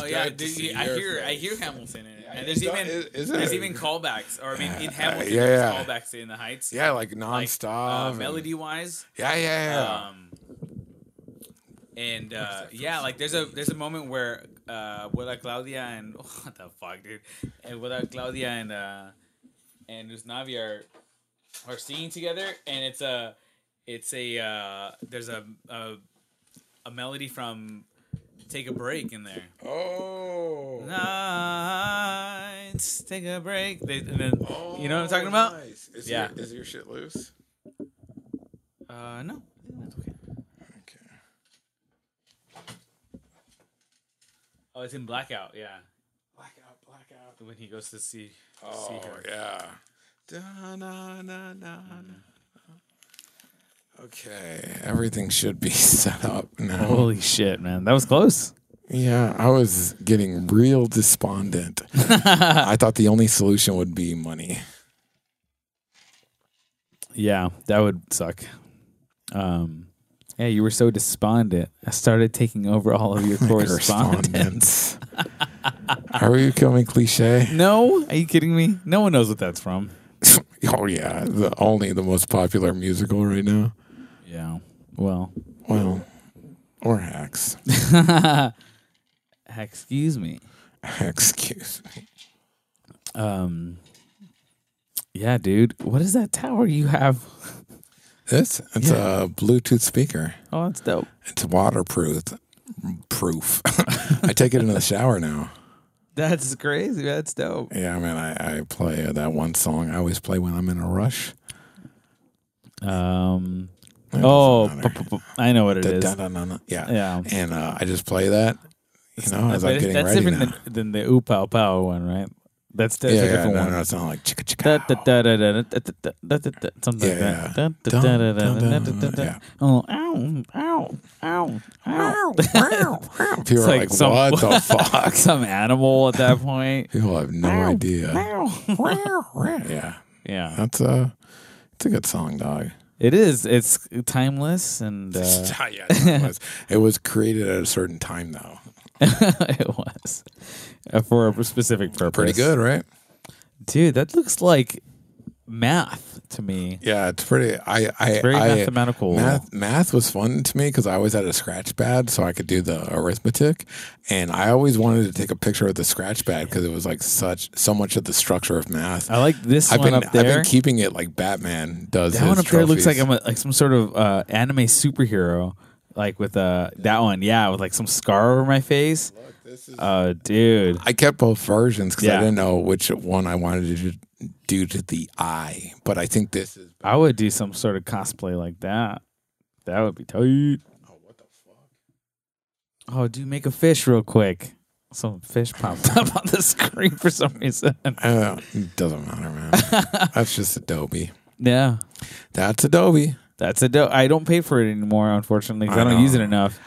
Surrender. Hi. No, It's yeah, good to dude, see I your hear I hear Hamilton in it, Yeah, and there's even is- is there's it? even callbacks, or I mean, in Uh, Hamilton, yeah, there's callbacks In the Heights, Yeah, like like nonstop. uh, melody wise. Yeah, yeah, yeah. Um, and uh, yeah, like there's a there's a moment where uh, Abuela Claudia and what the fuck, dude, and Abuela Claudia and uh, and Usnavi are are singing together, and it's a it's a uh, there's a, a a melody from Take a Break in there. oh. Nights, take a break. They, and then you know what I'm talking about? Nice. Is Yeah. Your, is your shit loose? Uh, no, that's okay. Okay. Oh, it's in Blackout. Yeah, Blackout, blackout. when he goes to see see Oh, her. yeah. Da, na, na, na, na. Okay, everything should be set up now. Holy shit, man, that was close. Yeah, I was getting real despondent. I thought the only solution would be money. Yeah, that would suck. Um, yeah, you were so despondent. I started taking over all of your correspondence. Are we becoming cliche? no, are you kidding me? No one knows what that's from. Oh yeah, the only the most popular musical right now. Yeah. Well, Well, or hacks. excuse me. Excuse me. Um. Yeah, dude. What is that tower you have? This it's a Bluetooth speaker. Oh, that's dope. It's waterproof. Proof. I take it in the shower now. That's crazy. That's dope. Yeah, I mean, I, I play that one song I always play when I'm in a rush. Um. Oh, doesn't matter. pu- pu- pu- I know what it Da- is. da- da- da- da. Yeah. Yeah. And uh, I just play that, you know, as But I'm it- getting that's ready different now. than, than the ooh pow pow one, right? That's, that's yeah, a yeah, different no, one. no, it's not like chicka Da, chicka. da, da, da, da, da, da, da, da, da, da, Something like Yeah, that. Da, da, da, da, da, da, dun, da, da. yeah. Oh, ow, ow, ow, ow. People are like like, some- what the fuck? Some animal at that point. People have no idea. ow. Yeah, Yeah, that's a, it's a good song, dog. It is. It's timeless, and uh, yeah, it was, it was created at a certain time, though. it was uh, for a specific purpose. Pretty good, right? dude. That looks like math to me. Yeah, it's pretty. I, I, Very I, mathematical. Math, math was fun to me because I always had a scratch pad, so I could do the arithmetic, and I always wanted to take a picture of the scratch pad because it was like such so much of the structure of math. I like this I've one been up there. I've been keeping it like Batman does. that one up there looks like. I'm a, like some sort of uh, anime superhero, like with uh that one. Yeah, with like some scar over my face. Oh, dude. I kept both versions because Yeah. I didn't know which one I wanted to do to the eye, but I think this is. I would do some sort of cosplay like that. That would be tight. Oh, what the fuck? Oh, dude, make a fish real quick. Some fish popped up on the screen for some reason. Uh, it doesn't matter, man. That's just Adobe. Yeah. That's Adobe. That's Adobe. I don't pay for it anymore, unfortunately, because I, I don't know. use it enough.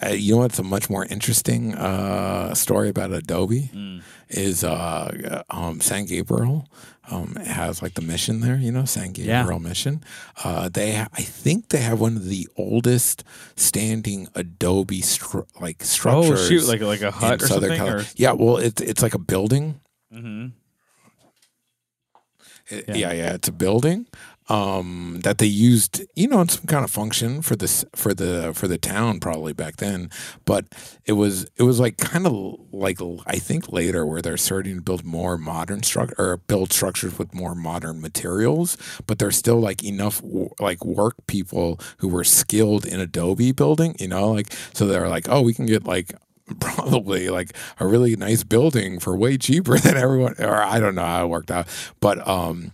Uh, you know what's a much more interesting uh, story about Adobe Mm. is uh, um, San Gabriel um, has like the mission there. You know, San Yeah. Gabriel mission. Uh, they, ha- I think, they have one of the oldest standing Adobe stru- like Oh shoot, like like a hut or Southern something. Or, Yeah, well, it's it's like a building. Mhm. It- Yeah. yeah. yeah, it's a building um, that they used, you know, in some kind of function for this for the for the town probably back then. But it was it was like kind of like I think later where they're starting to build more modern structure or build structures with more modern materials. But there's still like enough like work people who were skilled in Adobe building, you know, like so they're like, oh, we can get like probably like a really nice building for way cheaper than everyone or I don't know how it worked out but um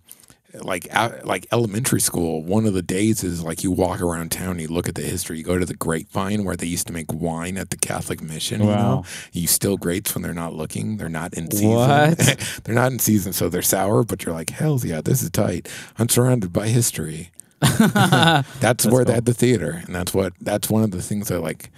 like out, like elementary school one of the days is like you walk around town you look at the history you go to the grapevine where they used to make wine at the Catholic mission you Wow. know you steal grapes when they're not looking they're not in season What? they're not in season so they're sour but you're like hell yeah this is tight I'm surrounded by history that's, where they had the theater and that's what that's one of the things I like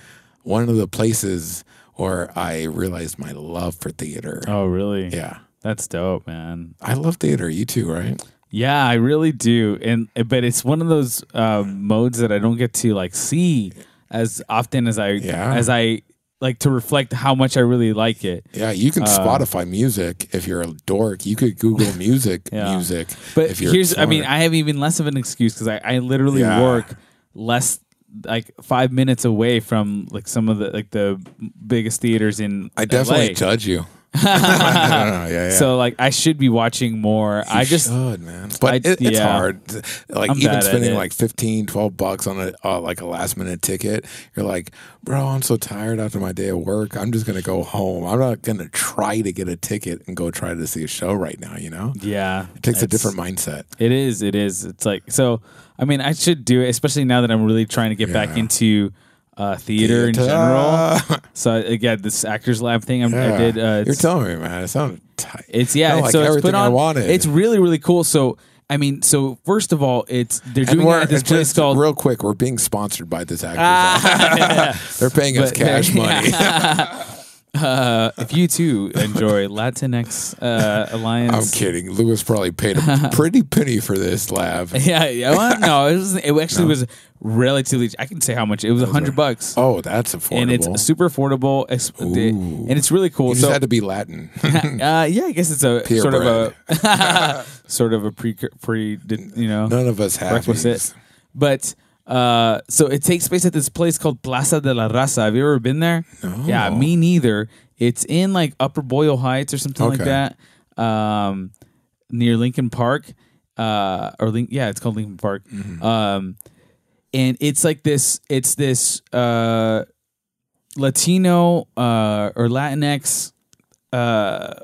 one of the places where I realized my love for theater. Oh, really? Yeah. That's dope, man. I love theater. You too, right? Yeah, I really do. And but it's one of those uh, modes that I don't get to like see as often as I Yeah. as I like to reflect how much I really like it. Yeah, you can Spotify music if you're a dork. You could Google music Yeah. music But if you're here's, I mean. I have even less of an excuse because I, I literally Yeah. work less like five minutes away from like some of the like the biggest theaters in. I definitely LA. judge you. No, no, no, yeah, yeah. So like I should be watching more. I just should, man. But I- it, it's yeah. hard. Like I'm even spending like 15, 12 bucks on a uh, like a last minute ticket. You're like, bro, I'm so tired after my day of work. I'm just gonna go home. I'm not gonna try to get a ticket and go try to see a show right now. You know, yeah. it takes a different mindset. It is. It is. It's like so. I mean, I should do it, especially now that I'm really trying to get back into uh, theater in general. So again, this actors lab thing I'm, I did. Uh, You're telling me, man. It sounded tight. it's yeah. Like so it's everything put I on. wanted. It's really really cool. So I mean, so first of all, it's they're And doing it at this place called. real quick. We're being sponsored by this actor. Ah, They're paying us But- cash money. uh, if you too enjoy Latinx uh, Alliance, I'm kidding. Lewis probably paid a pretty penny for this lab. Yeah, yeah. Well, no, it was. It actually was relatively. I can say how much it was. A hundred bucks. Oh, that's affordable. and it's super affordable, Ooh. and it's really cool. you just So, had to be Latin. uh, yeah, I guess it's a sort of a sort of a pre pre, you know, None of us have requisite. these. But uh, so it takes place at this place called Plaza de la Raza. Have you ever been there? Yeah, me neither. It's in like Upper Boyle Heights or something like Okay. that, um, near Lincoln Park, uh, or Link, yeah, it's called Lincoln Park. Mm-hmm. Um, and it's like this. It's this uh, Latino uh, or Latinx uh,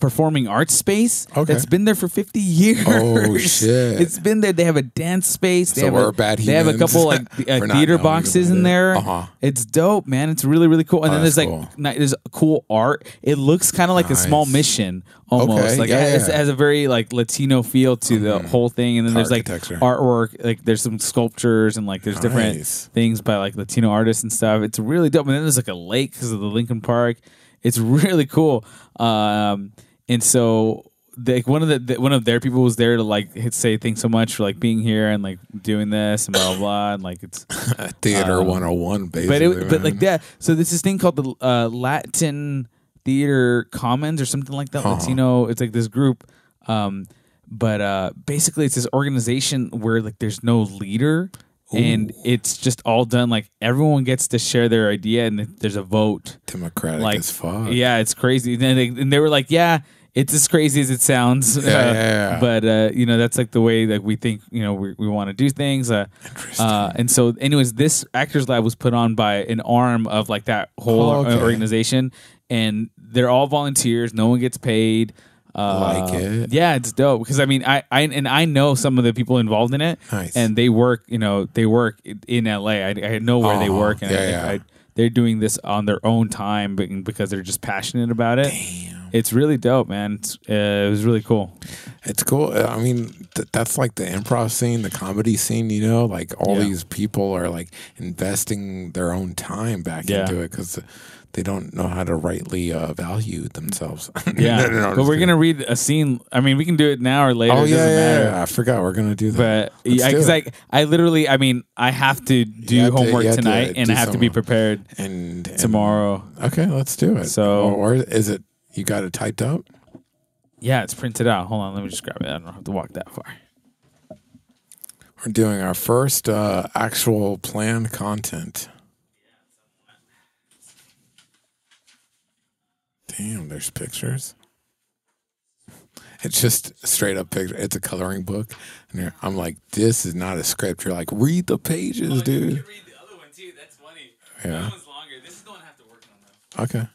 performing arts space Okay. that's been there for 50 years. Oh, shit. It's been there. They have a dance space. They So have we're a, bad They have a couple like uh, theater boxes in there. Uh-huh. It's dope, man. It's really really cool. And Oh, then there's like cool. ni- there's cool art. It looks kind of like a small mission almost. Okay, Like yeah, it, has- yeah. it has a very like Latino feel to the whole thing. And then there's like artwork. Like there's some sculptures and like there's different things by like Latino artists and stuff. It's really dope. And then there's like a lake because of the Lincoln Park. It's really cool. Um, and so like one of the, the one of their people was there to like hit, say thanks so much for like being here and like doing this and blah blah blah and like it's Theater 101, basically. Um, but it but like that so there's this thing called the uh, Latin Theater Commons or something like that Uh-huh. Latino it's like this group um but uh basically it's this organization where like there's no leader and it's just all done like everyone gets to share their idea and there's a vote Democratic like as fuck. yeah it's crazy and they, and they were like yeah it's as crazy as it sounds Yeah, yeah, yeah. but uh you know that's like the way that we think you know we, we want to do things uh, uh and so anyways this actors lab was put on by an arm of like that whole Oh, okay. uh, organization and they're all volunteers no one gets paid uh, Like it. yeah it's dope because i mean I, I and i know some of the people involved in it Nice. and they work you know they work in la i, I know where they Uh-huh. work and Yeah, I, yeah. I, they're doing this on their own time because they're just passionate about it Damn. it's really dope man it's, uh, it was really cool It's cool. I mean, th- that's like the improv scene, the comedy scene. You know, like all Yeah. these people are like investing their own time back Yeah. into it because they don't know how to rightly uh, value themselves. yeah No, no, no, but we're kidding. gonna read a scene i mean we can do it now or later Oh it yeah, doesn't yeah, matter yeah. I forgot we're gonna do that. but Let's yeah, because. I, I literally, I mean, I have to do have homework you have to tonight, and I have to be prepared and, and tomorrow. Okay, let's do it. So- or, or is it you got it typed up? Yeah, it's printed out. Hold on, let me just grab it. I don't have to walk that far. We're doing our first uh, actual planned content. Damn, there's pictures. It's just straight up picture. It's a coloring book, and you're- I'm like, this is not a script. You're like, read the pages, oh, dude. read the other one too. That's funny. Yeah. one's longer. This is the one I have to work on though. Okay.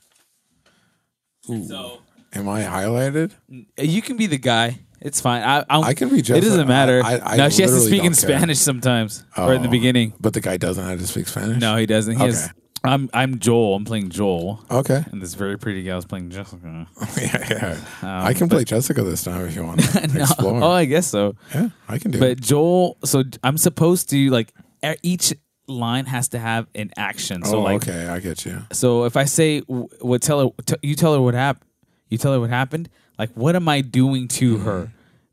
though. So Am I highlighted? you can be the guy. It's fine. I I'm, I can be just. It doesn't matter. I, I no, she has to speak in care. Spanish sometimes, or in the Oh. beginning. But the guy doesn't have to speak Spanish. No, he doesn't. He has, Okay. I'm I'm Joel. I'm playing Joel, Okay. and this very pretty gal is playing Jessica. yeah, yeah. I can play Jessica this time if you want to Um, No, explore. oh, I guess so. yeah, I can do it. But it. Joel, so I'm supposed to like each line has to have an action. So oh, like, okay, I get you. so if I say what tell her, t- you tell her what happened. You tell her what happened. Like, what am I doing to Mm-hmm. her?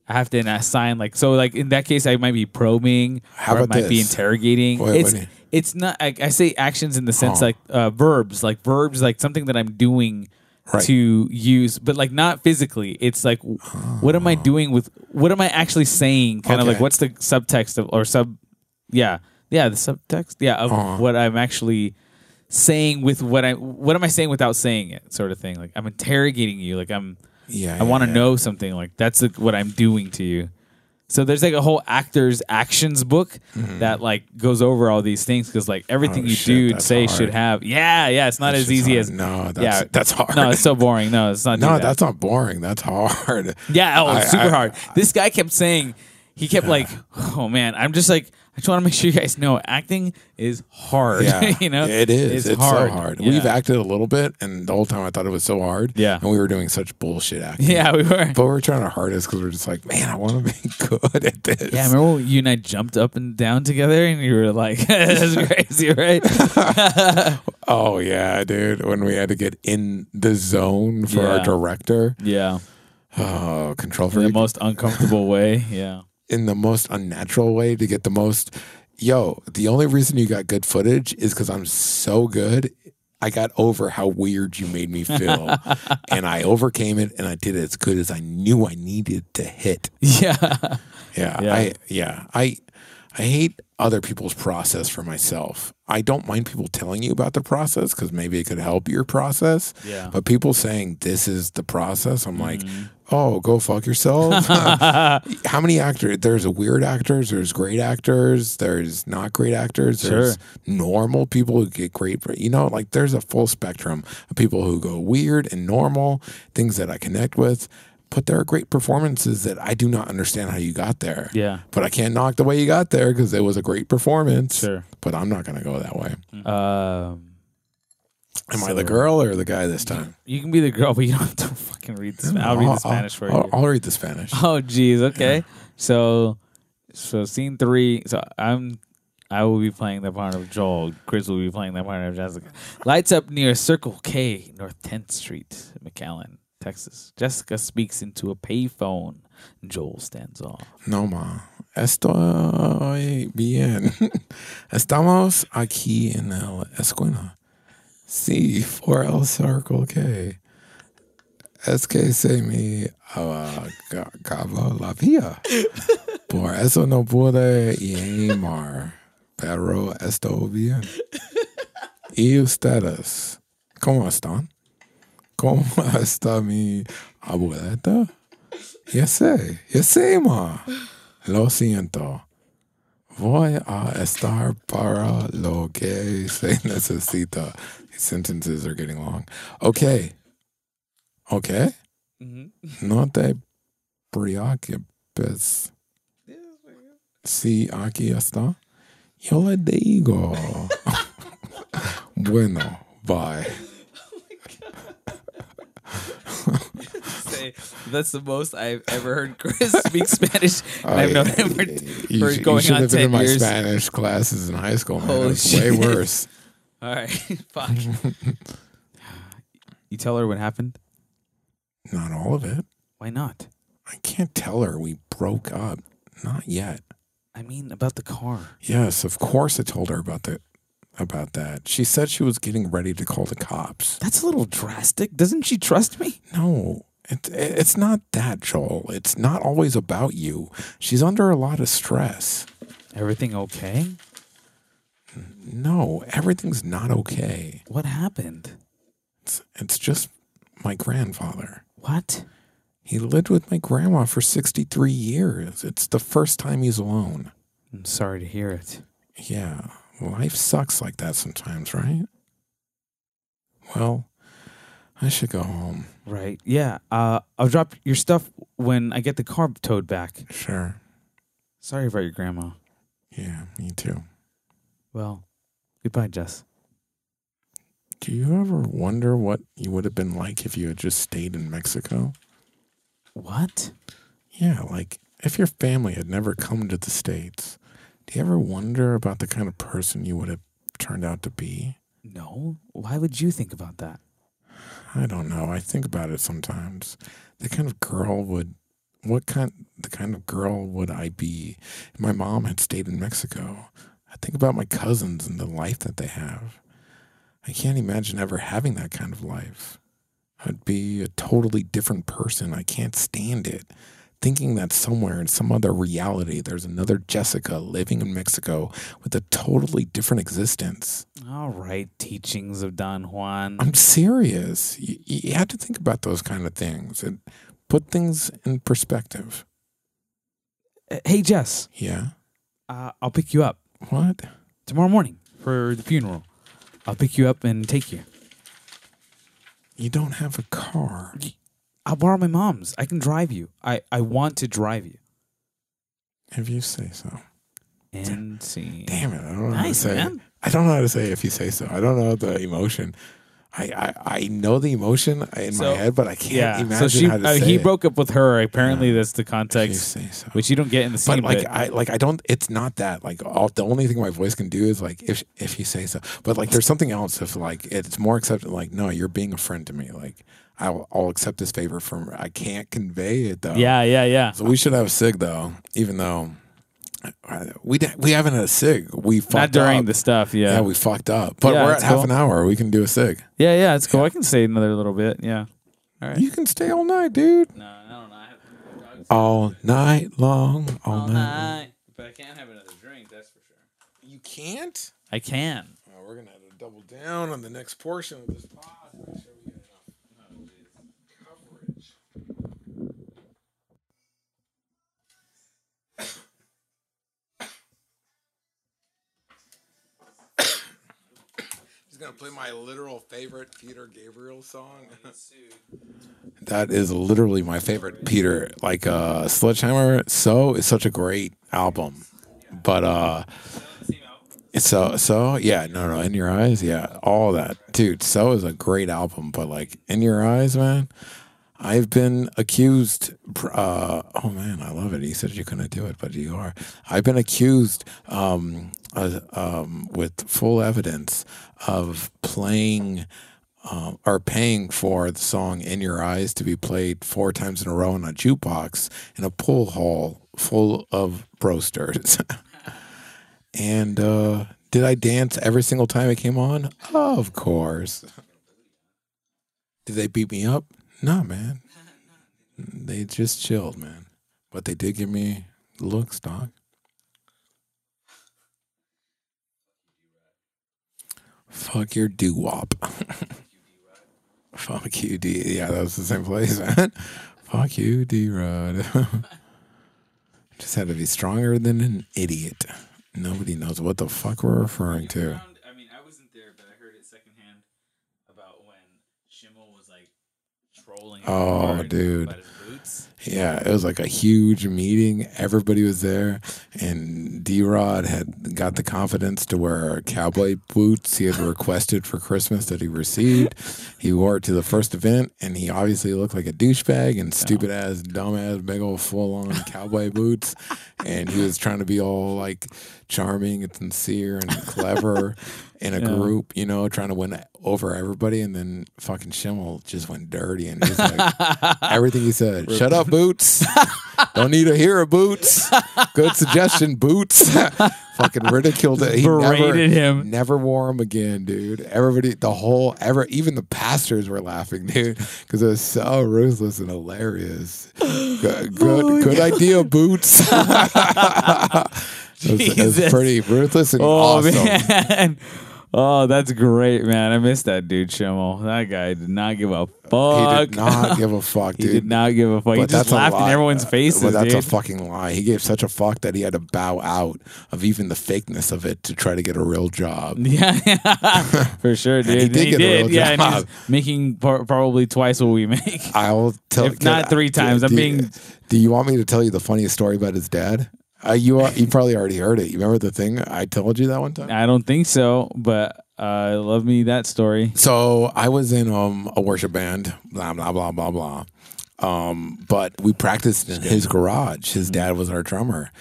I have to assign like so. Like in that case, I might be probing. How or I might be interrogating. Wait, it's. It's not. I, I say actions in the sense like uh, verbs, like verbs, like something that I'm doing Right. to use, but like not physically. It's like, what am I doing with? What am I actually saying? Kind of like what's the subtext of or sub? Yeah, yeah, the subtext. Yeah, of what I'm actually saying with what I. What am I saying without saying it? Sort of thing. Like I'm interrogating you. Like I'm. Yeah, I want to yeah. know something. Like that's like, what I'm doing to you. So there's like a whole actor's actions book that like goes over all these things because like everything Mm-hmm. Oh, you shit, do say hard. should have. Yeah, yeah. It's not That's as easy hard. as no. That's, yeah. that's hard. No, it's so boring. No, it's not. no, that. that's not boring. That's hard. yeah. Oh, I- super I- hard. This guy kept saying. He kept like, oh man, I'm just like, I just want to make sure you guys know acting is hard. Yeah, you know, it is. It's, hard. so hard. Yeah. We've acted a little bit, and the whole time I thought it was so hard. Yeah. and we were doing such bullshit acting. Yeah, we were. but we're trying our hardest because we're just like, man, I want to be good at this. Yeah, I remember when you and I jumped up and down together, and you were like, "That's crazy, right?" Oh yeah, dude. When we had to get in the zone for our director, yeah, oh, control in the most uncomfortable way. Yeah. In the most unnatural way to get the most. Yo, the only reason you got good footage is because I'm so good. I got over how weird you made me feel, and I overcame it, and I did it as good as I knew I needed to hit. Yeah. Yeah, Yeah. I yeah, I I hate other people's process for myself. I don't mind people telling you about the process because maybe it could help your process. Yeah. But people saying this is the process, I'm like, Mm-hmm. Oh, go fuck yourself. How many actors? There's weird actors. There's great actors. There's not great actors. There's Sure. normal people who get great. You know, like there's a full spectrum of people who go weird and normal things that I connect with. But there are great performances that I do not understand how you got there. Yeah. But I can't knock the way you got there because it was a great performance. Sure. But I'm not going to go that way. Um, Am I the girl or the guy this time? you can be the girl, but you don't have to fucking read the. I'll read the Spanish for you. I'll, I'll read the Spanish. Oh, geez. Okay. So, so scene three. So I'm. I will be playing the part of Joel. Chris will be playing the part of Jessica. Lights up near Circle K, North 10th Street, McAllen, Texas. Jessica speaks into a payphone. Joel stands off. No, ma. Estoy bien. Estamos aquí en la escuela. Sí, for el Circle K. Es que se me acaba la vida. Por eso no pude llamar. Pero estoy bien. ¿Y ustedes? ¿Cómo están? ¿Cómo está mi abuelita? Ya sé, ya sé, ma. Lo siento. Voy a estar para lo que se necesita. Sentences are getting long. Okay. Okay. Mm-hmm. No te preocupes. Si aquí está, yo le digo. bueno, bye. Say, that's the most I've ever heard Chris speak Spanish. And I've Oh, known him for, You, for you going on have been 10 in my years. Spanish classes in high school, man. Holy it was way worse. All right. Fuck. you tell her what happened? Not all of it. Why not? I can't tell her we broke up. Not yet. I mean, about the car. Yes, of course I told her about that about that. She said she was getting ready to call the cops. That's a little drastic. Doesn't she trust me? No, it, it's not that, Joel. It's not always about you. She's under a lot of stress. Everything okay? No, everything's not okay. What happened? It's, it's just my grandfather. What? He lived with my grandma for 63 years. It's the first time he's alone. I'm sorry to hear it. Yeah, life sucks like that sometimes, right? Well, I should go home. Right. Yeah. Uh, I'll drop your stuff when I get the car towed back. Sure. Sorry about your grandma. Yeah, me too. Well, goodbye, Jess. Do you ever wonder what you would have been like if you had just stayed in Mexico? What? Yeah, like if your family had never come to the States, do you ever wonder about the kind of person you would have turned out to be? No. Why would you think about that? I don't know. I think about it sometimes. The kind of girl would what kind the kind of girl would I be if my mom had stayed in Mexico? I think about my cousins and the life that they have. I can't imagine ever having that kind of life. I'd be a totally different person. I can't stand it. Thinking that somewhere in some other reality, there's another Jessica living in Mexico with a totally different existence. All right, teachings of Don Juan. I'm serious. You, you have to think about those kind of things and put things in perspective. Hey, Jess, Yeah. uh, I'll pick you up What? tomorrow morning for the funeral. I'll pick you up and take you. You don't have a car. I'll borrow my mom's. I can drive you. I, I want to drive you. If you say so. And see. Damn it. I don't know how to Nice, say man. I don't know how to say if you say so. I don't know the emotion. I, I, I know the emotion in So- my head, but I can't Yeah. imagine So she, how to uh, say he it. broke up with her. Apparently, Yeah. that's the context, say so. which you don't get in the scene. but like but- I like I don't. It's not that like all the only thing my voice can do is like if if you say so. But like there's something else. If like it's more accepted. Like no, you're being a friend to me. Like I'll I'll accept this favor from. I can't convey it though. yeah, yeah, yeah. So we should have sig though, even though we we haven't had a sig. We fucked Not during up. the stuff. Yeah. yeah. we fucked up. But Yeah, we're at it's half cool. an hour. We can do a sig. yeah, yeah. It's cool. I can stay another little bit. Yeah. All right. You can stay all night, dude. no, I don't know. I have dogs All night long. All, all night. night, but I can't have another drink. That's for sure. You can't. I can. Oh, we're gonna have to double down on the next portion of this pod. Make sure we get enough coverage. He's gonna play my literal favorite Peter Gabriel song. that is literally my favorite Peter. Like uh Sledgehammer So is such a great album. But uh so so yeah, no no, in your eyes, yeah, all that. Dude, so is a great album, but like in your eyes, man, I've been accused uh oh man, I love it. He said you couldn't do it, but you are. I've been accused um uh, um with full evidence of playing um, or paying for the song "In Your Eyes" to be played four times in a row in a jukebox in a pool hall full of roasters. and uh, did I dance every single time it came on? Of course. Did they beat me up? No, man. They just chilled, man. But they did give me looks, dog. Fuck your doo wop. Fuck you, D. Yeah, that was the same place, man. Fuck you, D Rod. Just had to be stronger than an idiot. Nobody knows what the fuck we're referring to. I mean, I wasn't there, but I heard it secondhand about when Schimmel was like trolling. Oh, dude. About his boots. Yeah, it was like a huge meeting. Everybody was there, and D Rod had got the confidence to wear cowboy boots he had requested for Christmas that he received. He wore it to the first event, and he obviously looked like a douchebag and stupid ass, dumb ass, big old full on cowboy boots. And he was trying to be all like charming and sincere and clever in a Yeah. group, you know, trying to win over everybody. And then fucking Schimmel just went dirty and just like everything he said. Shut up, Boots. Don't need to hear a Boots. Good suggestion, Boots. Fucking ridiculed it. He Berated never, him. Never wore them again, dude. Everybody, the whole, ever, even the pastors were laughing, dude, because it was so ruthless and hilarious. Good, oh, good, good idea, Boots. it, was, it pretty ruthless and Oh awesome. man. Oh, that's great, man. I missed that dude, Schimmel. That guy did not give a fuck. He did not give a fuck, He did not give a fuck. he just laughed in everyone's Uh, faces, But that's dude. a fucking lie. He gave such a fuck that he had to bow out of even the fakeness of it to try to get a real job. yeah, for sure, dude. he did get a real yeah, and job. he's making par- probably twice what we make. I'll tell. You. If not three times, I'm do, being- Do you want me to tell you the funniest story about his dad? Uh, you are, you probably already heard it. You remember the thing I told you that one time? I don't think so, but uh, love me that story. So I was in um, a worship band, blah blah blah blah blah. Um, but we practiced in his garage. His dad was our drummer,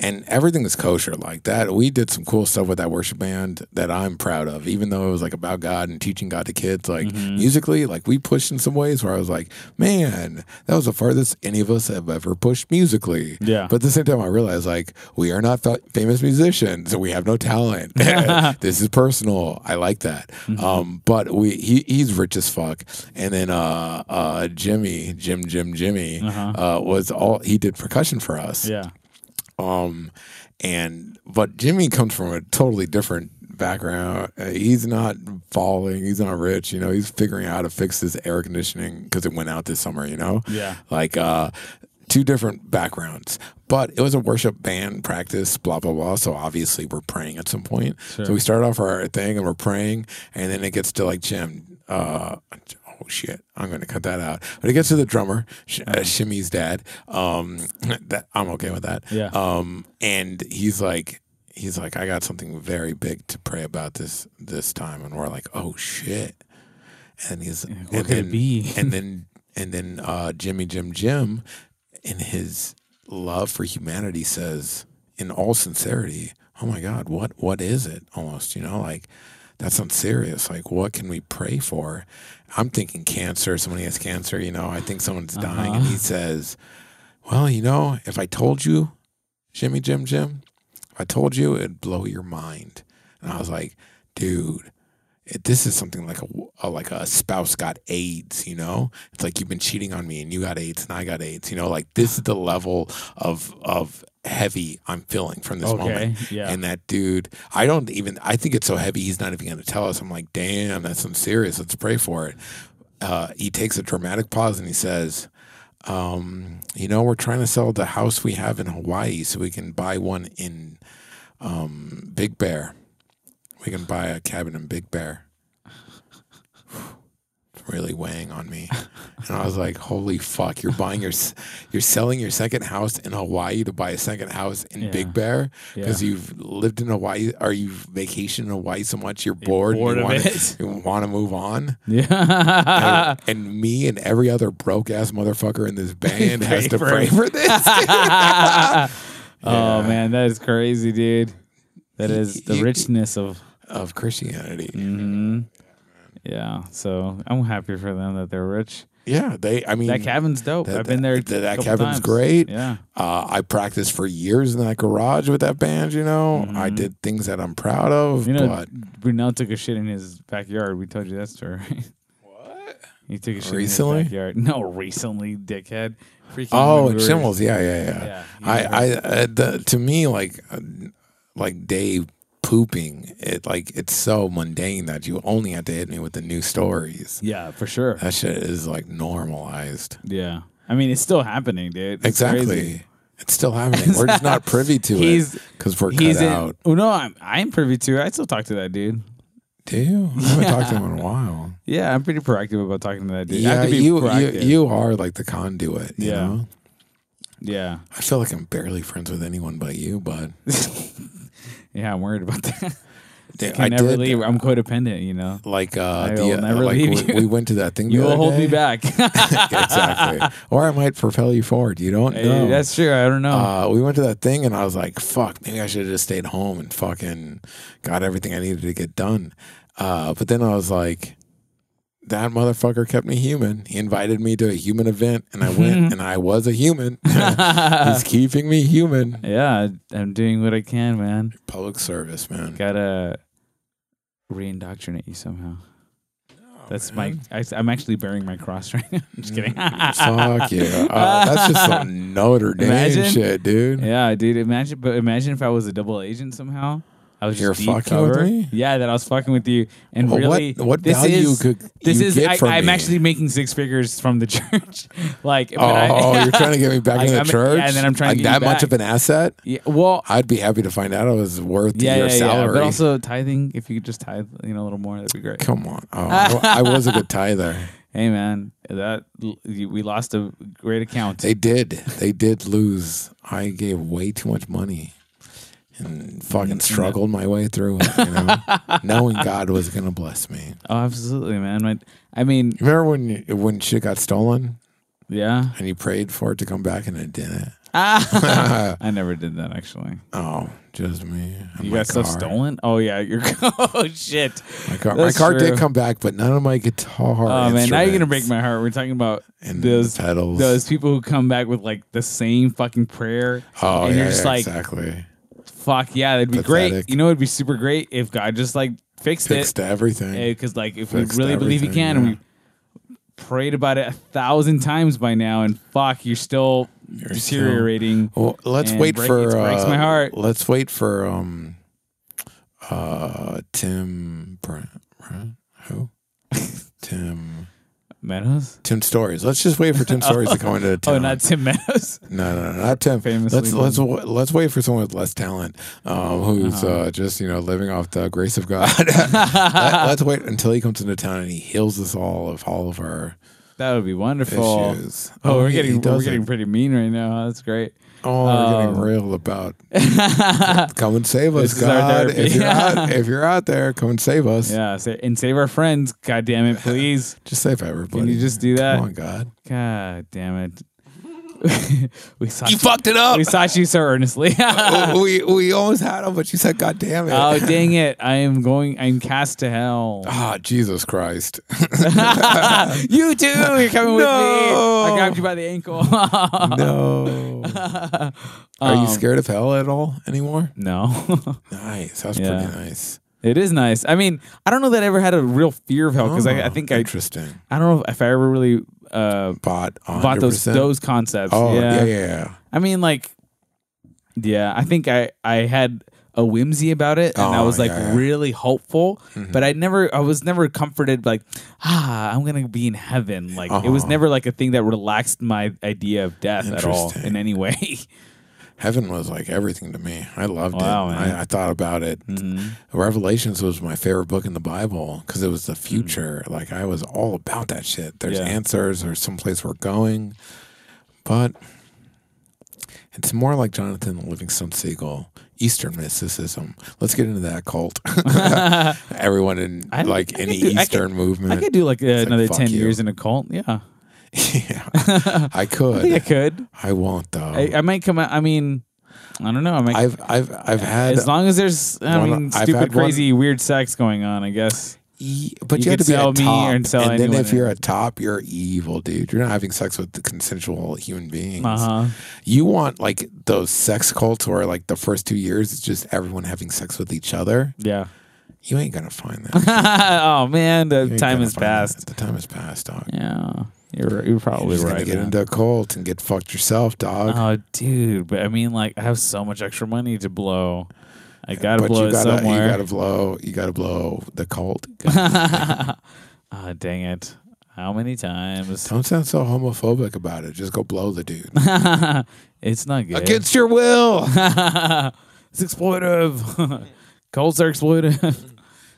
and everything was kosher like that. We did some cool stuff with that worship band that I'm proud of, even though it was like about God and teaching God to kids. Like Mm-hmm. musically, like we pushed in some ways where I was like, man, that was the farthest any of us have ever pushed musically. Yeah. But at the same time, I realized like we are not fa- famous musicians, and we have no talent. this is personal. I like that. Mm-hmm. Um, but we he, he's rich as fuck. And then uh, uh, Jimmy, Jim, Jim, Jimmy, uh was all he did percussion for us. Uh-huh. Yeah. Um, and but Jimmy comes from a totally different background. Uh, he's not falling. He's not rich. You know, he's figuring out how to fix his air conditioning because it went out this summer. You know, Yeah. like uh, two different backgrounds. But it was a worship band practice, blah blah blah. So obviously we're praying at some point. Sure. So we start off our thing and we're praying, and then it gets to like Jim. Uh, oh shit, I'm going to cut that out. But it gets to the drummer, Sh- uh, Shimmy's dad. Um, that I'm okay with that. Yeah. Um, and he's like, he's like, I got something very big to pray about this this time, and we're like, oh shit. And he's what and could it then, be? and then and then uh, Jimmy Jim Jim, in his love for humanity, says in all sincerity, "Oh my God, what what is it?" Almost, you know, like that sounds serious. Like, what can we pray for? I'm thinking cancer. Somebody has cancer. You know, I think someone's dying, and he uh-huh. says, "Well, you know, if I told you, Jimmy Jim Jim, if I told you, it'd blow your mind." And I was like, "Dude." it, this is something like a, a like a spouse got AIDS, you know. It's like you've been cheating on me and you got AIDS and I got AIDS, you know. Like this is the level of of heavy I'm feeling from this Okay, moment. yeah. And that dude, I don't even. I think it's so heavy he's not even going to tell us. I'm like, damn, that's some serious. Let's pray for it. Uh, he takes a dramatic pause and he says. Um, you know, we're trying to sell the house we have in Hawaii so we can buy one in um, Big Bear. We can buy a cabin in Big Bear. Really weighing on me, and I was like, "Holy fuck! You're buying your, you're selling your second house in Hawaii to buy a second house in Yeah. Big Bear because Yeah. you've lived in Hawaii or you've vacationed in Hawaii so much you're bored, bored you wanna, it. you want to move on." Yeah. and, and me and every other broke ass motherfucker in this band has to pray for this. Oh man, that is crazy, dude. That is the richness of of Christianity. hmm Yeah. So I'm happy for them that they're rich. Yeah, they. I mean, That cabin's dope. that- I've been there. that- that cabin's times. great. Yeah. Uh, I practiced for years in that garage with that band. You know, I did things that I'm proud of. Mm-hmm. You know, but Brunel took a shit in his backyard. We told you that story. what? He took a shit Recently? in his backyard. No, recently, dickhead. Freaking Oh, when and we were- Schimmels. Yeah, yeah, yeah. Yeah, you I, I, uh, the, to me, like, uh, like Dave pooping. It like it's so mundane that you only have to hit me with the new stories. Yeah, for sure. That shit is like normalized. Yeah. I mean, it's still happening, dude. It's exactly. crazy. It's still happening. We're just not privy to He's- it because we're He's cut in. out. Oh no, I'm I'm privy to. it. I still talk to that dude. Do you? I haven't talked to him in a while. Yeah, I'm pretty proactive about talking to that dude. Yeah, you, you you are like the conduit. You Yeah. know? Yeah. I feel like I'm barely friends with anyone but you, but Yeah, I'm worried about that. Yeah, Can never leave. I'm codependent, you know. Like uh, I the, will uh, never like leave we, you. we went to that thing. You will hold me back. exactly. Or I might propel you forward. You don't Hey, know. that's true. I don't know. Uh, we went to that thing and I was like, fuck, maybe I should have just stayed home and fucking got everything I needed to get done. Uh, but then I was like, that motherfucker kept me human. He invited me to a human event and I went and I was a human. He's keeping me human. yeah, I'm doing what I can, man. Public service, man. Gotta re-indoctrinate you somehow. That's my. man. I, I'm actually bearing my cross right now. I'm just kidding. Fuck yeah. Uh, that's just some Notre Dame Imagine. shit, dude. Yeah, dude. Imagine, but imagine if I was a double agent somehow. I was You're just deep fucking with me? Yeah, that I was fucking with you. And Well, really, what this value is, could this you is? get I, from I'm me? actually making six figures from the church. like, but Oh, I, you're trying to get me back Like, in the I'm- church? yeah, and then I'm trying to like get you that much back. of an asset? Yeah, well, I'd be happy to find out I was worth yeah, your yeah, yeah. salary. But also tithing. If you could just tithe, you know, a little more, that'd be great. Come on. Oh, I, I was a good tither. Hey, man, that we lost a great account. They did. They did lose. I gave way too much money and fucking struggled my way through it, you know, knowing God was going to bless me. oh, absolutely, man. I mean, Remember when when shit got stolen yeah. and you prayed for it to come back and it didn't? Ah, I never did that actually. Oh, just me. and You my got stuff car. stolen? Oh yeah, your oh shit. My car, my That's car true. did come back, but none of my guitar. Oh man, now you're gonna break instruments my heart. We're talking about and those the pedals. those people who come back with like the same fucking prayer. oh, and yeah, you're just yeah, like, exactly. Fuck yeah, that'd be great. You know, it'd be super great if God just like fixed, it. Fixed it. everything. Because like if Fixed we really believe He can, and we prayed about it a thousand times by now, and fuck, you're still You're deteriorating. Well, let's wait break- for. breaks uh, my heart. Let's wait for um, uh, Tim. Brand? Who? Tim. Meadows? Tim Stories. Let's just wait for Tim Stories to come into town. Oh, not Tim Meadows. No, no, no, not Tim. Famously let's let's w- let's wait for someone with less talent, um, who's Uh-huh. uh, just you know living off the grace of God. Let, us wait until he comes into town and he heals us all of all of our That would be wonderful. issues. Oh, we're he- he getting we're getting pretty mean right now. That's great. Oh, we're um, getting real about come and save us, This is our God. If you're out, if you're out there, come and save us. Yeah, and save our friends. God damn it, please. Just save everybody. Can you just do that? Come on, God. God damn it. we sought You fucked it up. we sought you so earnestly. we we almost had him, but you said, "God damn it!" oh dang it! I am going. I'm cast to hell. Ah, Jesus Christ. you too. You're coming with me. I grabbed you by the ankle. no. Are you Um, scared of hell at all anymore? no. Nice. That's Yeah. pretty nice. It is nice. I mean, I don't know that I ever had a real fear of hell because I, I Oh, think I. interesting. I don't know if I ever really uh, Bought 100%. bought those those concepts. Oh yeah. yeah, yeah. I mean, like, yeah, I think I I had a whimsy about it, and I Oh, was like yeah, Mm-hmm. yeah. really hopeful, but I never, I was never comforted. Like, ah, I'm gonna be in heaven. Like, it was Uh-huh. never like a thing that relaxed my idea of death at all Interesting. in any way. Heaven was like everything to me. I loved Wow, it. Mm-hmm. I, I thought about it. Revelations was my favorite book in the Bible because it was the future. Like I was all about that shit. There's Mm. Yeah. answers. There's someplace we're going, but it's more like Jonathan Livingston Seagull. Eastern mysticism. Let's get into that cult. Everyone in I- like I any could do- Eastern I movement. I could do like, uh, another fuck ten you. years in a cult. Yeah, yeah, I I think I could. could. I won't though. I, I might come out. I mean, I don't know. I might. I've I've I've had as long as there's, I one- mean, stupid, had one- crazy, weird sex going on. I guess. E- but You you, have to be sell a me top, and sell and then if you're a top, you're evil, dude. You're not having sex with the consensual human beings. Uh huh. You want like those sex cults where like the first two years it's just everyone having sex with each other. Yeah. You ain't gonna find that. oh man, the time has find that. passed. The time has passed, dog. Yeah, you're you're probably You're just right. gonna get man. into a cult and get fucked yourself, dog. oh, dude, but I mean, like, I have so much extra money to blow. I gotta but blow you it gotta somewhere. you gotta blow you gotta blow the cult. Ah, dang it! How many times? Don't sound so homophobic about it. Just go blow the dude. it's not good. Against your will. it's exploitive. Cults are exploitive.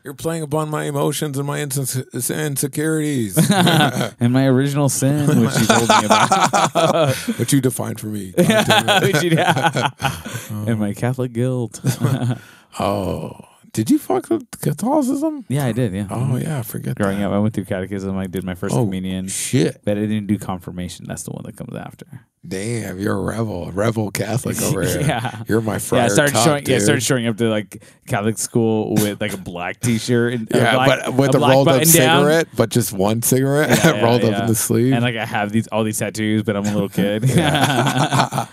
You're playing upon my emotions and my insecurities. and my original sin, which you told me about. what you define for me. Which and my Catholic guilt. oh, did you fuck with Catholicism? yeah, I did. Yeah. Oh mm-hmm. yeah, I forget. Growing that. up, I went through catechism. I did my first Oh, communion, Shit, but I didn't do confirmation. That's the one that comes after. damn, you're a rebel, a rebel Catholic over here. Yeah. you're my friend. yeah, I started showing. Yeah, I started showing up to like Catholic school with like a black T-shirt and a Yeah, black- but with a a rolled up button down. cigarette, but just one cigarette Yeah, yeah, rolled up in the sleeve. and like I have these all these tattoos, but I'm a little kid. yeah,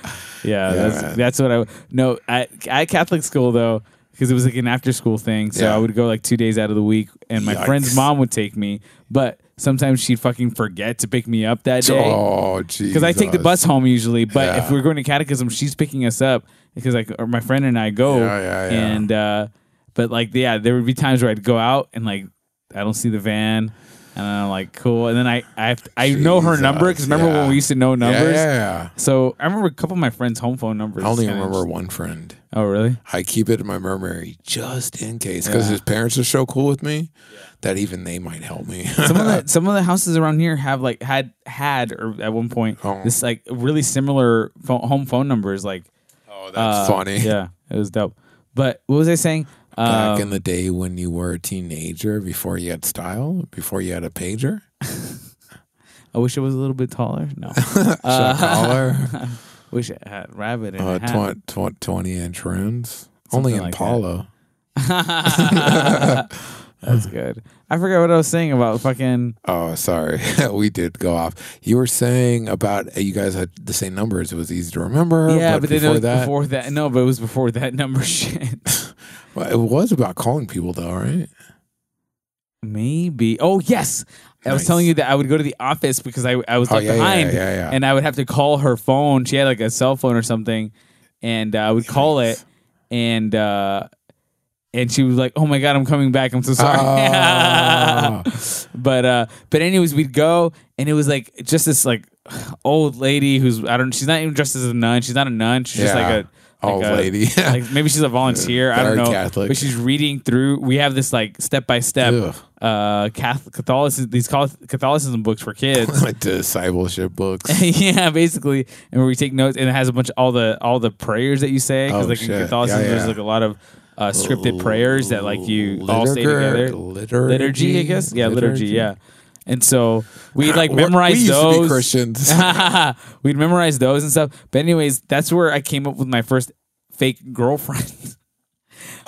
that's that's what I no at at Catholic school though because it was like an after school thing. So Yeah. I would go like two days out of the week, and my Yikes. friend's mom would take me, but sometimes she'd fucking forget to pick me up that day. oh, jeez. Because I take the bus home usually, but if Yeah. we're going to catechism, she's picking us up because like or my friend and I go, Yeah, yeah, yeah. and uh, but like yeah, there would be times where I'd go out and like I don't see the van, and I'm like cool, and then I I have to, I know her number because Jesus, remember yeah. when we used to know numbers. Yeah, yeah. So I remember a couple of my friends' home phone numbers. I only and remember just- one friend. Oh really? I keep it in my memory just in case because Yeah. his parents are so cool with me that even they might help me. Some of the some of the houses around here have like had had or at one point Oh. this like really similar phone, home phone numbers like oh, uh, funny. Yeah, it was dope. But what was I saying? Back Um, in the day when you were a teenager, before you had style, before you had a pager, I wish I was a little bit taller. No. shot collar. Wish should had rabbit in Uh, a hat. tw- tw- 20 inch rims. Only in like that. That's good. I forgot what I was saying about fucking. Oh, sorry. we did go off. You were saying about uh, you guys had the same numbers. It was easy to remember. Yeah, but, then it before was that, before that. No, but it was before that number shit. Well, it was about calling people, though, right? Maybe. Oh yes, I was Nice. telling you that I would go to the office because I I was Oh, left yeah, yeah, behind, yeah, yeah. and I would have to call her phone. She had like a cell phone or something, and uh, I would call it, and uh, and she was like, "Oh my god, I'm coming back. I'm so sorry." Ah. but uh, but anyways, we'd go, and it was like just this like old lady who's I don't. She's not even dressed as a nun. She's not a nun. She's just Yeah. like a Old a- lady. like maybe she's a volunteer. I don't know. Catholic. But she's reading through. We have this like step by step uh Catholic Catholicism these Catholicism books for kids. like discipleship books. yeah, basically, and where we take notes, and it has a bunch of all the all the prayers that you say because Oh, like in. Catholicism, Yeah, yeah. there's like a lot of uh, scripted prayers that like you all say together. Liturgy, Liturgy, I guess. Yeah, liturgy. Yeah, and so we'd like memorize we used those. To be Christians. we'd memorize those and stuff. But anyways, that's where I came up with my first fake girlfriend.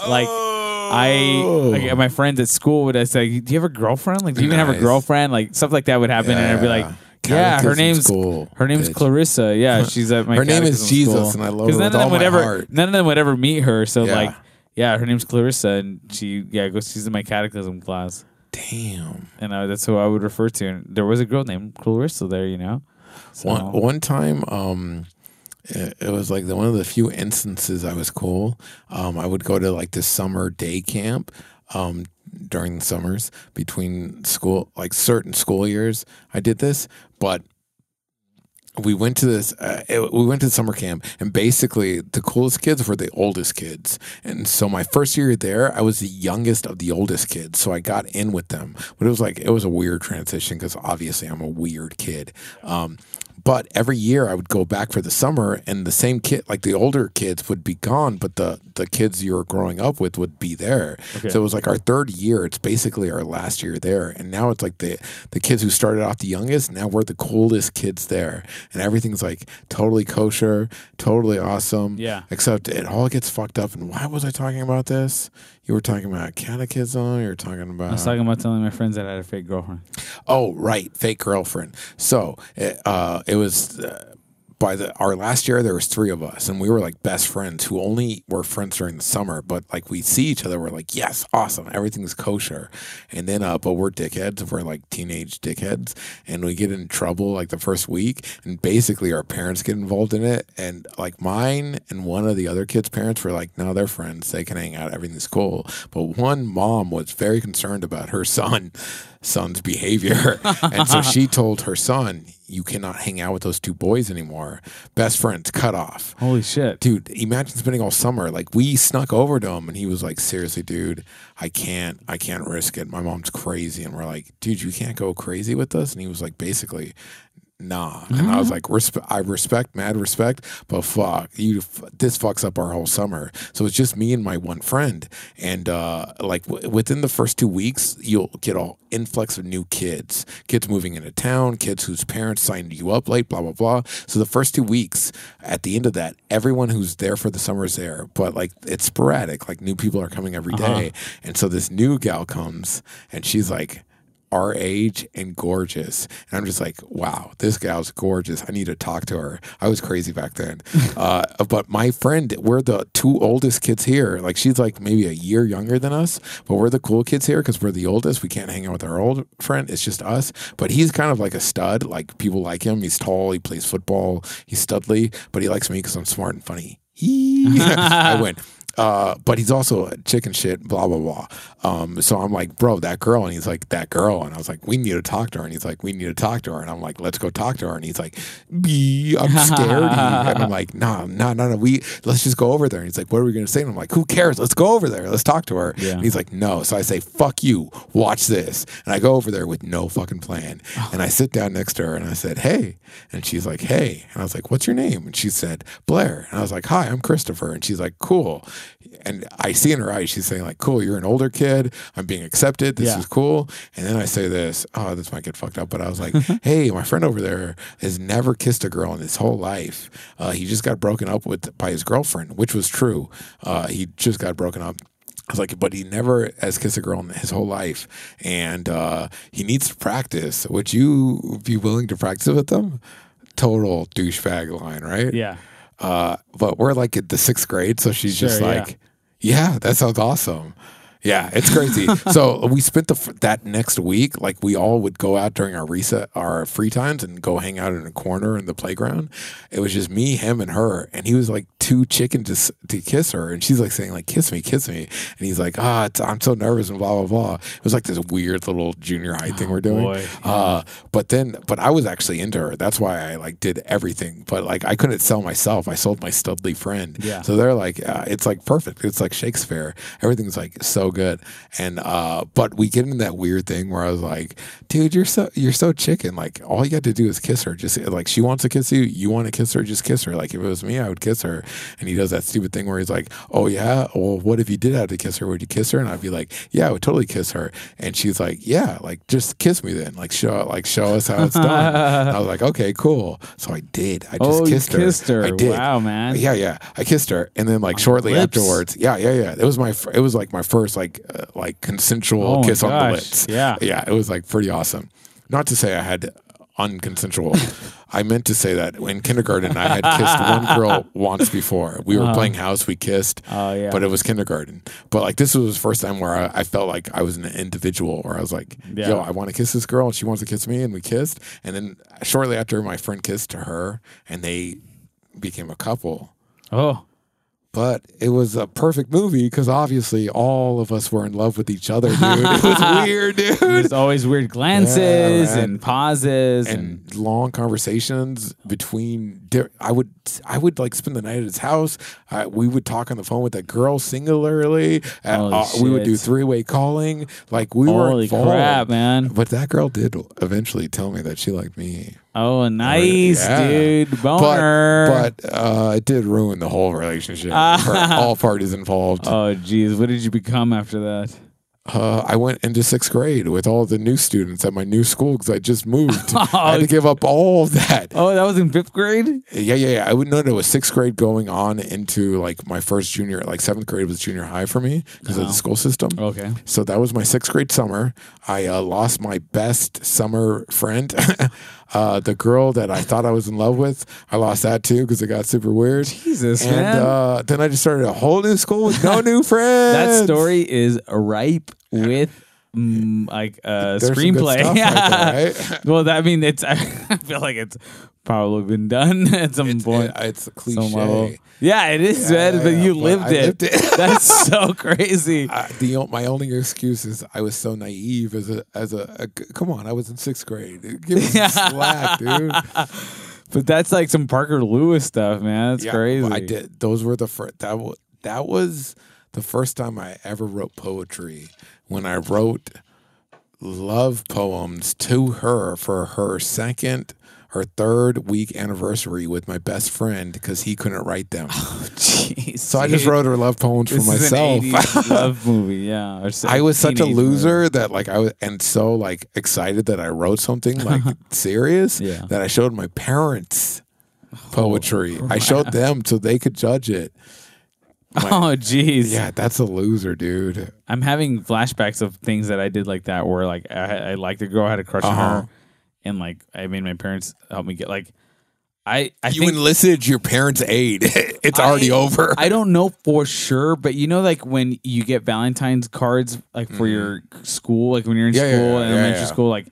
like I, oh. like my friends at school would I say, "Do you have a girlfriend? Like, do you even have a girlfriend? Like stuff like that would happen." And I'd be like, Yeah. "Yeah, her name's school, her name's bitch. Clarissa. Yeah, she's at my Her name is Jesus, school." and I love her none of them would ever, heart. none of them would ever meet her. So Yeah. like, yeah, her name's Clarissa, and she, yeah, goes. She's in my catechism class, Damn. and uh, that's who I would refer to. And there was a girl named Clarissa there, you know. So, One one time, um, it, it was like the, one of the few instances I was cool. Um, I would go to like this summer day camp. Um, during the summers between school, like certain school years, I did this, but we went to this uh, it- we went to summer camp and basically the coolest kids were the oldest kids. And so my first year there i was the youngest of the oldest kids so i got in with them. But it was like it was a weird transition because obviously i'm a weird kid. Um, but every year I would go back for the summer, and the same kid, like the older kids, would be gone, but the the kids you were growing up with would be there. Okay. So it was like our third year. It's basically our last year there, and now it's like the the kids who started off the youngest. Now we're the coolest kids there, and everything's like totally kosher, totally awesome. Yeah. Except it all gets fucked up. And why was I talking about this? You were talking about catechism. You were talking about. I was talking about telling my friends that I had a fake girlfriend. Oh, right, fake girlfriend. So it, uh, it was uh, by the our last year. There was three of us, and we were like best friends who only were friends during the summer. But like we see each other, we're like, yes, awesome, everything's kosher. And then, uh, but we're dickheads. We're like teenage dickheads, and we get in trouble like the first week, and basically our parents get involved in it. And like mine and one of the other kids' parents were like, no, they're friends. They can hang out. Everything's cool. But one mom was very concerned about her son son's behavior. and so she told her son, You cannot hang out with those two boys anymore. Best friends cut off. Holy shit! Dude, imagine spending all summer. Like we snuck over to him and he was like, Seriously, dude, I can't I can't risk it. My mom's crazy. And we're like, dude, you can't go crazy with us. And he was like, basically, nah. And I was like, resp- I respect, mad respect, but fuck, you, f- this fucks up our whole summer. So it's just me and my one friend. And uh, like w- within the first two weeks, you'll get an influx of new kids, kids moving into town, kids whose parents signed you up late, blah, blah, blah. So the first two weeks, at the end of that, everyone who's there for the summer is there, but like it's sporadic. Like new people are coming every day. And so this new gal comes and she's like, our age and gorgeous. And I'm just like, wow, this gal's gorgeous. I need to talk to her. I was crazy back then. uh, but my friend, we're the two oldest kids here. Like she's like maybe a year younger than us, but we're the cool kids here because we're the oldest. We can't hang out with our old friend. It's just us. But he's kind of like a stud. Like people like him. He's tall. He plays football. He's studly, but he likes me because I'm smart and funny. I win. Uh, but he's also a chicken shit, blah blah blah. Um, so I'm like, bro, that girl, and he's like, that girl, and I was like, we need to talk to her, and he's like, we need to talk to her, and I'm like, let's go talk to her, and he's like, B, I'm scared, and I'm like, nah, nah, nah, nah, we let's just go over there, and he's like, what are we gonna say? And I'm like, who cares? Let's go over there, let's talk to her. Yeah. And he's like, no. So I say, fuck you, watch this, and I go over there with no fucking plan, and I sit down next to her, and I said, hey, and she's like, hey, and I was like, what's your name? And she said, Blair, and I was like, hi, I'm Christopher, and she's like, cool. And I see in her eyes, she's saying like, "Cool, you're an older kid. I'm being accepted. This Yeah. is cool." And then I say this. Oh, this might get fucked up, but I was like, "Hey, my friend over there has never kissed a girl in his whole life. Uh, he just got broken up with by his girlfriend, which was true. Uh, he just got broken up." I was like, but he never has kissed a girl in his whole life, and uh, he needs to practice. Would you be willing to practice with them? Total douchebag line, right? Yeah. Uh, but we're like at the sixth grade, so she's just Sure, yeah. like, yeah. that sounds awesome. Yeah, it's crazy. so we spent the that next week, like we all would go out during our reset, our free times, and go hang out in a corner in the playground. It was just me, him, and her, and he was like too chicken to to kiss her, and she's like saying like kiss me, kiss me, and he's like ah, it's, I'm so nervous and blah blah blah. It was like this weird little junior high thing we're doing. boy, Uh, but then, but I was actually into her. That's why I like did everything. But like I couldn't sell myself. I sold my studly friend. Yeah. So they're like, uh, it's like perfect. It's like Shakespeare. Everything's like so good. And uh, but we get into that weird thing where I was like, dude, you're so you're so chicken. Like all you got to do is kiss her. Just like she wants to kiss you, you want to kiss her, just kiss her. Like if it was me, I would kiss her. And he does that stupid thing where he's like, oh yeah, well what if you did have to kiss her? Would you kiss her? And I'd be like, yeah, I would totally kiss her. And she's like, yeah, like just kiss me then. Like show like show us how it's done. I was like, okay, cool. So I did. I just Oh, kissed her. kissed her. I did. Wow, man. Yeah, yeah. I kissed her, and then like shortly lips? afterwards, yeah, yeah, yeah. It was my, it was like my first like, uh, like consensual Oh kiss on the lips. Yeah. yeah. It was like pretty awesome. Not to say I had unconsensual. I meant to say that in kindergarten I had kissed one girl once before. We were playing house, we kissed. Oh, yeah. but it was kindergarten. But like this was the first time where I, I felt like I was an individual, where I was like, Yeah. "Yo, I want to kiss this girl, and she wants to kiss me," and we kissed. And then shortly after, my friend kissed to her, and they became a couple Oh. But it was a perfect movie because obviously all of us were in love with each other, dude. it was weird, dude. There's always weird glances Yeah, and pauses and, And long conversations between. di- I would, I would like spend the night at his house. Uh, we would talk on the phone with that girl singularly. Uh, uh, we would do three way calling. Like we were holy involved. crap, man. But that girl did eventually tell me that she liked me. Oh, nice, Yeah. dude. Boner. But but uh, it did ruin the whole relationship for all parties involved. oh, geez. What did you become after that? Uh, I went into sixth grade with all the new students at my new school because I just moved. I had to give up all of that. Oh, that was in fifth grade? Yeah, yeah, yeah. I would know that it was sixth grade going on into like my first junior, like seventh grade was junior high for me because of the school system. Okay. So that was my sixth grade summer. I uh, lost my best summer friend, uh, the girl that I thought I was in love with. I lost that too because it got super weird. Jesus, and man. uh, then I just started a whole new school with no new friends. that story is ripe with mm, like a There's some good screenplay. right there, right? well, that, I mean, it's. I feel like it's probably been done at some It's, point. it- it's a cliche. Yeah, it is, Yeah, man. yeah, but you but lived it. lived it. That's so crazy. I, the my only excuse is I was so naive as a as a, a come on I was in sixth grade give me some slack dude But that's like some Parker Lewis stuff, man. That's Yeah, crazy. I did those were the first that was that was the first time I ever wrote poetry when I wrote love poems to her for her second her third week anniversary with my best friend because he couldn't write them oh, Jeez. so I just wrote her love poems for This is myself an 80s love movie, yeah. I was such a teenage movie. loser that like I was and so like excited that I wrote something like serious Yeah. that I showed my parents oh, poetry. I showed them so they could judge it. Oh, jeez. Yeah, that's a loser, dude. I'm having flashbacks of things that I did like that, where like I, I liked a girl, I had a crush on Uh-huh. her, and like I made my parents help me get like I I You enlisted your parents' aid. it's already over. I don't know for sure, but you know, like when you get Valentine's cards, like for your school, like when you're in. Yeah, school, yeah, yeah, elementary school, like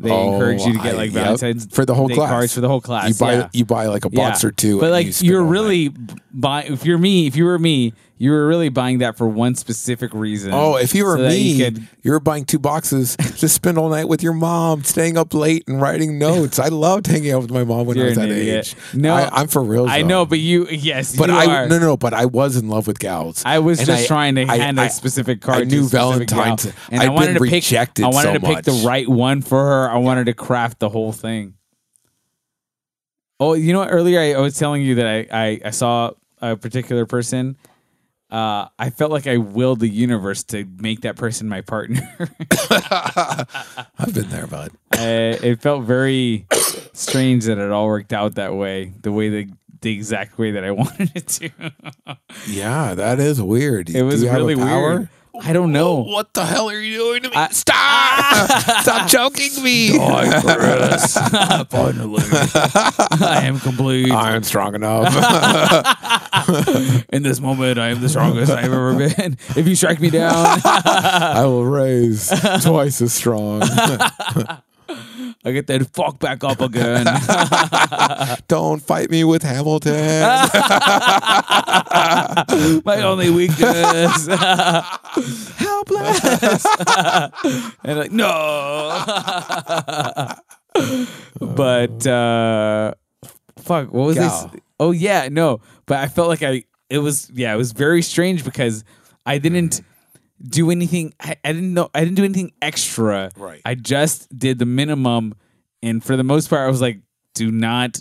they Oh, encourage you to get oh, I- like yep. Valentine's For the whole class. cards for the whole class. you buy yeah. you buy like a box Yeah. or two, But like you you're really buying. If you're me, if you were me, you were really buying that for one specific reason. Oh, if you were so me, you you could- are buying two boxes to spend all night with your mom, staying up late and writing notes. I loved hanging out with my mom when I was that idiot. age. No, I, I'm for real. I know, but you, yes, But you I are. no no, but I was in love with gals. I was And just I- trying to I- hand I- a specific card. I to knew Valentine's- gal, and I'd I wanted to pick. I wanted so to pick the right one for her. I wanted to craft the whole thing. Oh, you know what? Earlier I, I was telling you that I, I, I saw a particular person uh, I felt like I willed the universe to make that person my partner. I've been there, bud. I, it felt very strange that it all worked out that way, the way the the exact way that I wanted it to. Yeah, that is weird. It was you have a really power? weird. I don't know. What the hell are you doing to me? I- Stop! Stop choking me! Finally, I am complete. I am strong enough. In this moment, I am the strongest I've ever been. If you strike me down, I will raise twice as strong. I get that fuck back up again. Don't fight me with Hamilton. My only weakness. Helpless. and like, no. but uh fuck, what was Gal. this? Oh yeah, no. But I felt like I it was yeah, it was very strange because I didn't do anything I, I didn't know I didn't do anything extra. Right. I just did the minimum and for the most part I was like, do not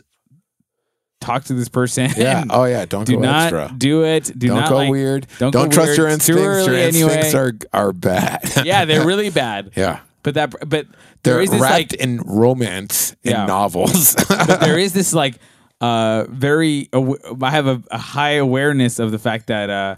talk to this person. yeah. Oh yeah. Don't do go not extra. do it. Do don't not go like- weird. don't Don't, go trust weird. your instincts. Your instincts anyway. are are bad. Yeah, they're really bad. yeah. But that but They're there is this wrapped like in romance in Yeah. novels. but there is this like uh very aw- I have a, a high awareness of the fact that uh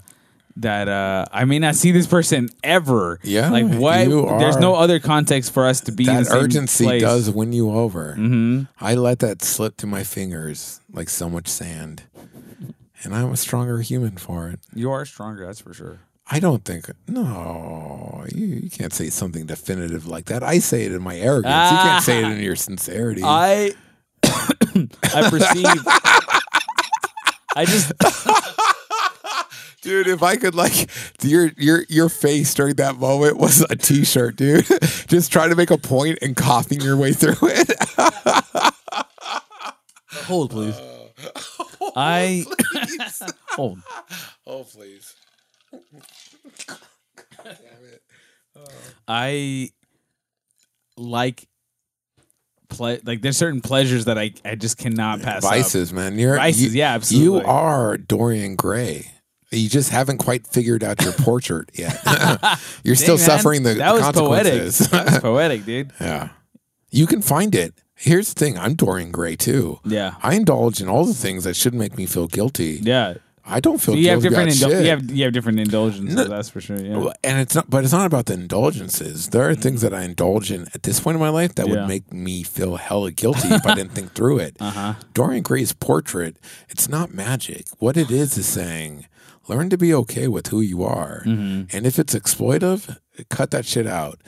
that uh I may not see this person ever. Yeah, Like what there's no other context for us to be that urgency place. does win you over. Mm-hmm. I let that slip through my fingers like so much sand, and I'm a stronger human for it. You are stronger, that's for sure. I don't think no, you, you can't say something definitive like that. I say it in my arrogance. you can't say it in your sincerity. I I perceive I just dude, if I could like your your your face during that moment was a t-shirt, dude. Just trying to make a point and coughing your way through it. hold please. Uh, I hold. oh please. Damn it. Oh. I like ple- like there's certain pleasures that I I just cannot pass up. Vices, man. You're Vices, you- yeah, absolutely. You are Dorian Gray. You just haven't quite figured out your portrait yet. You're still man, suffering the that was poetic. consequences. That was poetic, dude. yeah. You can find it. Here's the thing, I'm Dorian Gray too. Yeah, I indulge in all the things that should make me feel guilty. yeah. I don't feel So you have guilty different indul- you have you have different indulgences. No. that's for sure. Yeah. Well, and it's not, but it's not about the indulgences. There are things that I indulge in at this point in my life that Yeah. would make me feel hella guilty if I didn't think through it. Uh-huh. Dorian Gray's portrait, it's not magic. What it is is saying, learn to be okay with who you are. Mm-hmm. And if it's exploitive, cut that shit out.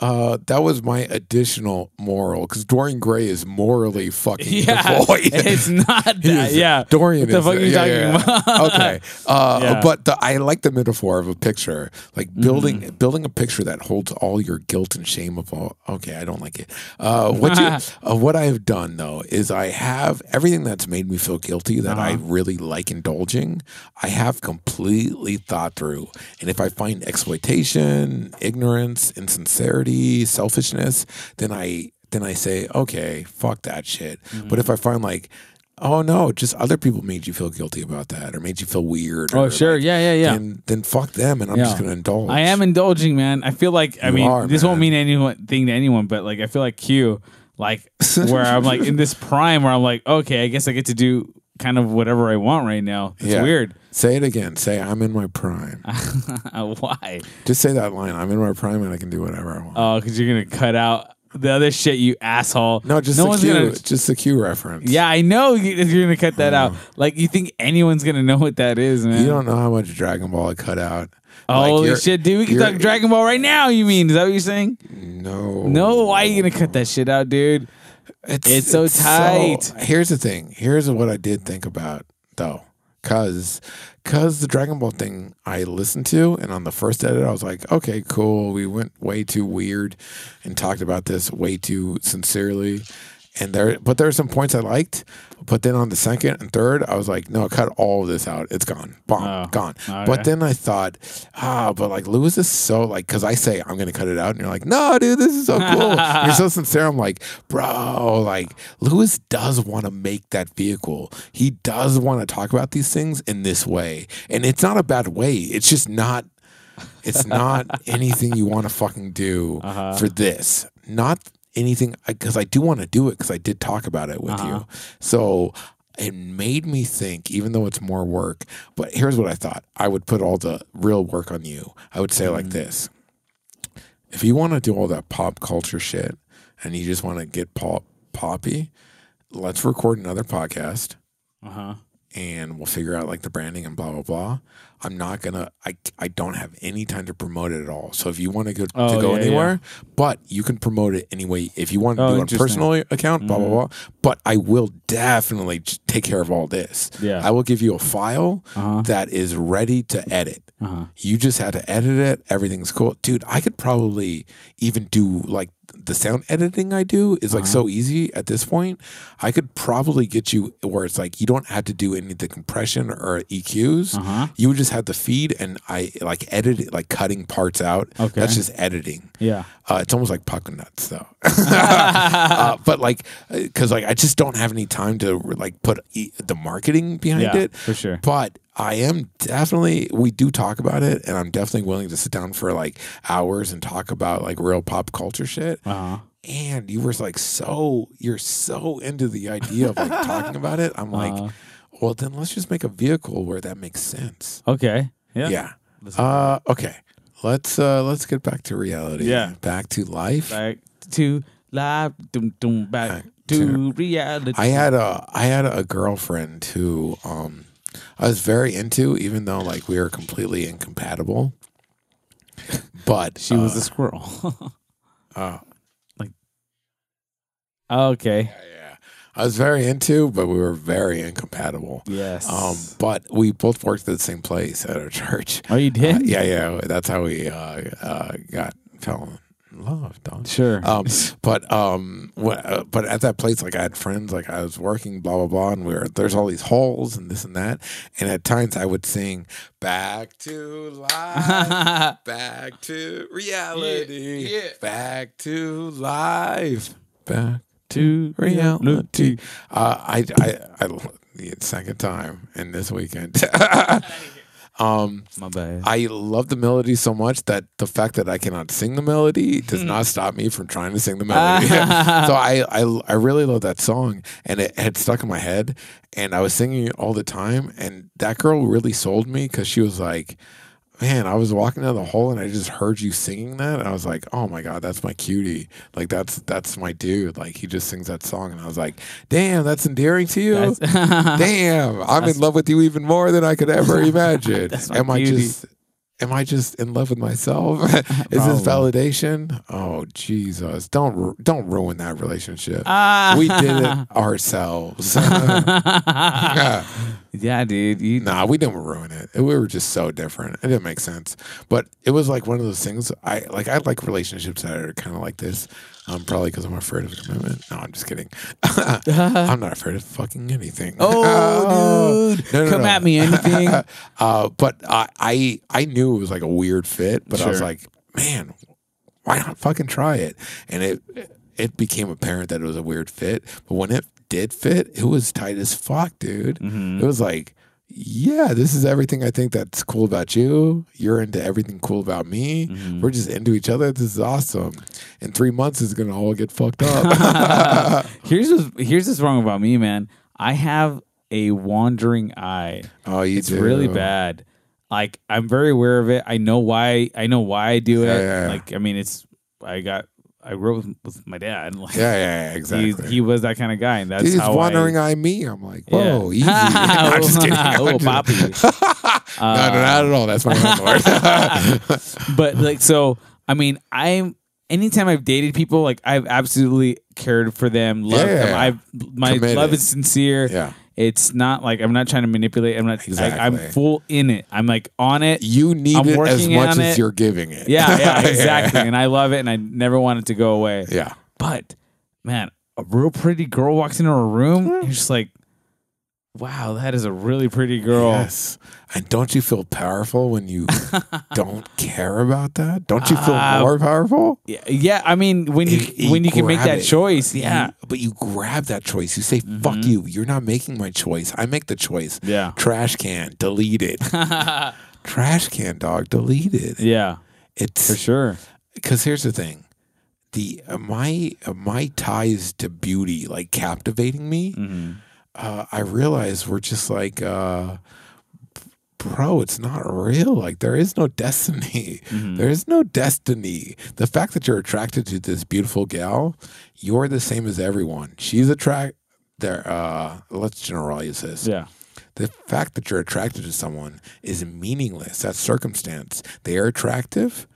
Uh, that was my additional moral because Dorian Gray is morally fucking Yeah, devoid. it's not that. Yeah, Dorian What the is. fuck are you yeah, talking yeah, about? okay, uh, but the, I like the metaphor of a picture, like building Mm-hmm. building a picture that holds all your guilt and shame of all. Okay, I don't like it. Uh, what you, uh, what I have done though is I have everything that's made me feel guilty that I Uh-huh. really like indulging. I have completely thought through, and if I find exploitation, ignorance, insincerity, selfishness, then I then I say, okay, fuck that shit. Mm-hmm. But if I find like Oh no! Just other people made you feel guilty about that, or made you feel weird. Oh or sure, like, yeah, yeah, yeah. Then, then fuck them, and I'm Yeah. just gonna indulge. I am indulging, man. I feel like I You mean are, this won't man. mean anything to anyone, but like I feel like Q, like where I'm like in this prime where I'm like, okay, I guess I get to do kind of whatever I want right now. It's Yeah. weird. Say it again. Say I'm in my prime. Why? just say that line. I'm in my prime, and I can do whatever I want. Oh, because you're gonna cut out the other shit, you asshole. no, just no the one's Q. gonna. Just the Q reference. Yeah, I know you- you're gonna cut that out. Oh. Like you think anyone's gonna know what that is, man? You don't know how much Dragon Ball I cut out. Like, Holy shit, dude! We can talk Dragon Ball right now. You mean? Is that what you're saying? No. No, why are you gonna cut that shit out, dude? It's so tight. here's the thing. Here's what I did think about though, cause, cause the Dragon Ball thing I listened to, and on the first edit, I was like, okay, cool. We went way too weird, and talked about this way too sincerely, and there, but there are some points I liked. But then on the second and third, I was like, no, cut all of this out. It's gone, bomb, Oh, gone. okay. But then I thought, ah, but like Lewis is so like, because I say I'm gonna cut it out, and you're like, no, dude, this is so cool. you're so sincere. I'm like, bro, like Lewis does want to make that vehicle. He does want to talk about these things in this way, and it's not a bad way. It's just not. It's not anything you want to fucking do Uh-huh. for this. Not anything because I do want to do it because I did talk about it with Uh-huh. you. So it made me think, even though it's more work. But here's what I thought: I would put all the real work on you. I would say Mm. like this: If you want to do all that pop culture shit and you just want to get pop poppy, let's record another podcast Uh huh. And we'll figure out like the branding and blah blah blah. I'm not gonna. I I don't have any time to promote it at all. So if you want to go Oh, to go yeah, anywhere, but you can promote it anyway if you want to Oh, do interesting. personal account, blah blah blah. But I will definitely take care of all this. Yeah. I will give you a file Uh-huh. that is ready to edit. Uh-huh. You just had to edit it. Everything's cool, dude. I could probably even do like the sound editing I do is like Uh-huh. so easy at this point. I could probably get you where it's like you don't have to do any of the compression or EQs. Uh-huh. You would just have the feed, and I like edit it, like cutting parts out. Okay. that's just editing. Yeah. Uh, it's almost like puck nuts, though. uh, but like, because like I just don't have any time to like put e- the marketing behind Yeah, it. for sure. But I am definitely. We do talk about it, and I'm definitely willing to sit down for like hours and talk about like real pop culture shit. Uh huh. And you were like so. You're so into the idea of like talking about it. I'm like, Uh-huh. well, then let's just make a vehicle where that makes sense. Okay. Yeah. Yeah. Uh. Okay. Let's uh. Let's get back to reality. Yeah. Back to life. Back to dum, back Back to, to- reality. I had a I had a girlfriend who um I was very into, even though like we were completely incompatible. But She was uh, a squirrel. uh, okay. yeah, I was very into, but we were very incompatible. Yes. Um, but we both worked at the same place at our church. oh, you did? Uh, yeah, yeah, that's how we uh, uh, got fell in love, dog. Sure. Um, but um, wh- uh, but at that place, like I had friends, like I was working, blah blah blah, and we were there's all these holes and this and that, and at times I would sing "Back to Life, Back to Reality, Yeah, yeah. Back to Life, Back to Reality." Uh, I I I the second time in this weekend. um. My bad. I love the melody so much that the fact that I cannot sing the melody does not stop me from trying to sing the melody. so I, I I really love that song, and it had stuck in my head, and I was singing it all the time. And that girl really sold me because she was like, "Man, I was walking down the hall and I just heard you singing that, and I was like, oh my god, that's my cutie. Like that's that's my dude. Like he just sings that song, and I was like, damn, that's endearing to you." Damn, I'm in love with you even more than I could ever imagine. Am I just am I just in love with myself? Is this validation? Oh Jesus! Don't ru- don't ruin that relationship. Ah. we did it ourselves. Yeah. yeah, dude. You, Nah, we didn't ruin it. We were just so different. It didn't make sense. But it was like one of those things. I like. I like relationships that are kind of like this. Um, probably because I'm afraid of commitment. No, I'm just kidding. I'm not afraid of fucking anything. Oh, dude. No, no, Come no. at me, anything. uh, but I, I I knew it was like a weird fit, but I was like, man, why not fucking try it? And it it became apparent that it was a weird fit. But when it did fit, it was tight as fuck, dude. Mm-hmm. It was like, yeah, this is everything I think that's cool about you. You're into everything cool about me. Mm-hmm. We're just into each other. This is awesome. In three months, it's gonna all get fucked up. here's what's, here's what's wrong about me, man. I have a wandering eye. oh, you It's do. really bad. Like I'm very aware of it. I know why. I know why I do it. Yeah, yeah, yeah. Like I mean, it's I got I grew up with, with my dad. Like, Yeah, yeah, yeah, exactly. He, he was that kind of guy, and that's He's how wandering I. eye me. I'm like, Yeah. whoa, easy. No, I'm just kidding. Oh, Poppy. no, no, not at all. That's my landlord. but like so i mean i'm anytime i've dated people like i've absolutely cared for them loved Yeah. them i've my Committed. love is sincere Yeah. It's not like i'm not trying to manipulate i'm not like, i'm full in it i'm like on it you need I'm it as much as it. you're giving it. yeah yeah exactly and i love it and i never want it to go away yeah. but man a real pretty girl walks into a room, you're just like, wow, that is a really pretty girl. Yes. And don't you feel powerful when you don't care about that? Don't you feel Uh, more powerful? Yeah, yeah. I mean, when you, you when you can make that it, choice, You- yeah, but you grab that choice. You say, fuck Mhm. you. You're not making my choice. I make the choice. yeah, Trash can, delete it. Trash can, dog, delete it. yeah, It's for sure. because here's the thing the uh, my uh, my ties to beauty like captivating me hmm uh, i realize we're just like uh bro it's not real like there is no destiny Mhm. there is no destiny the fact that you're attracted to this beautiful gal you're the same as everyone she's attract there uh let's generalize this Yeah, the fact that you're attracted to someone is meaningless. That's circumstance. They are attractive.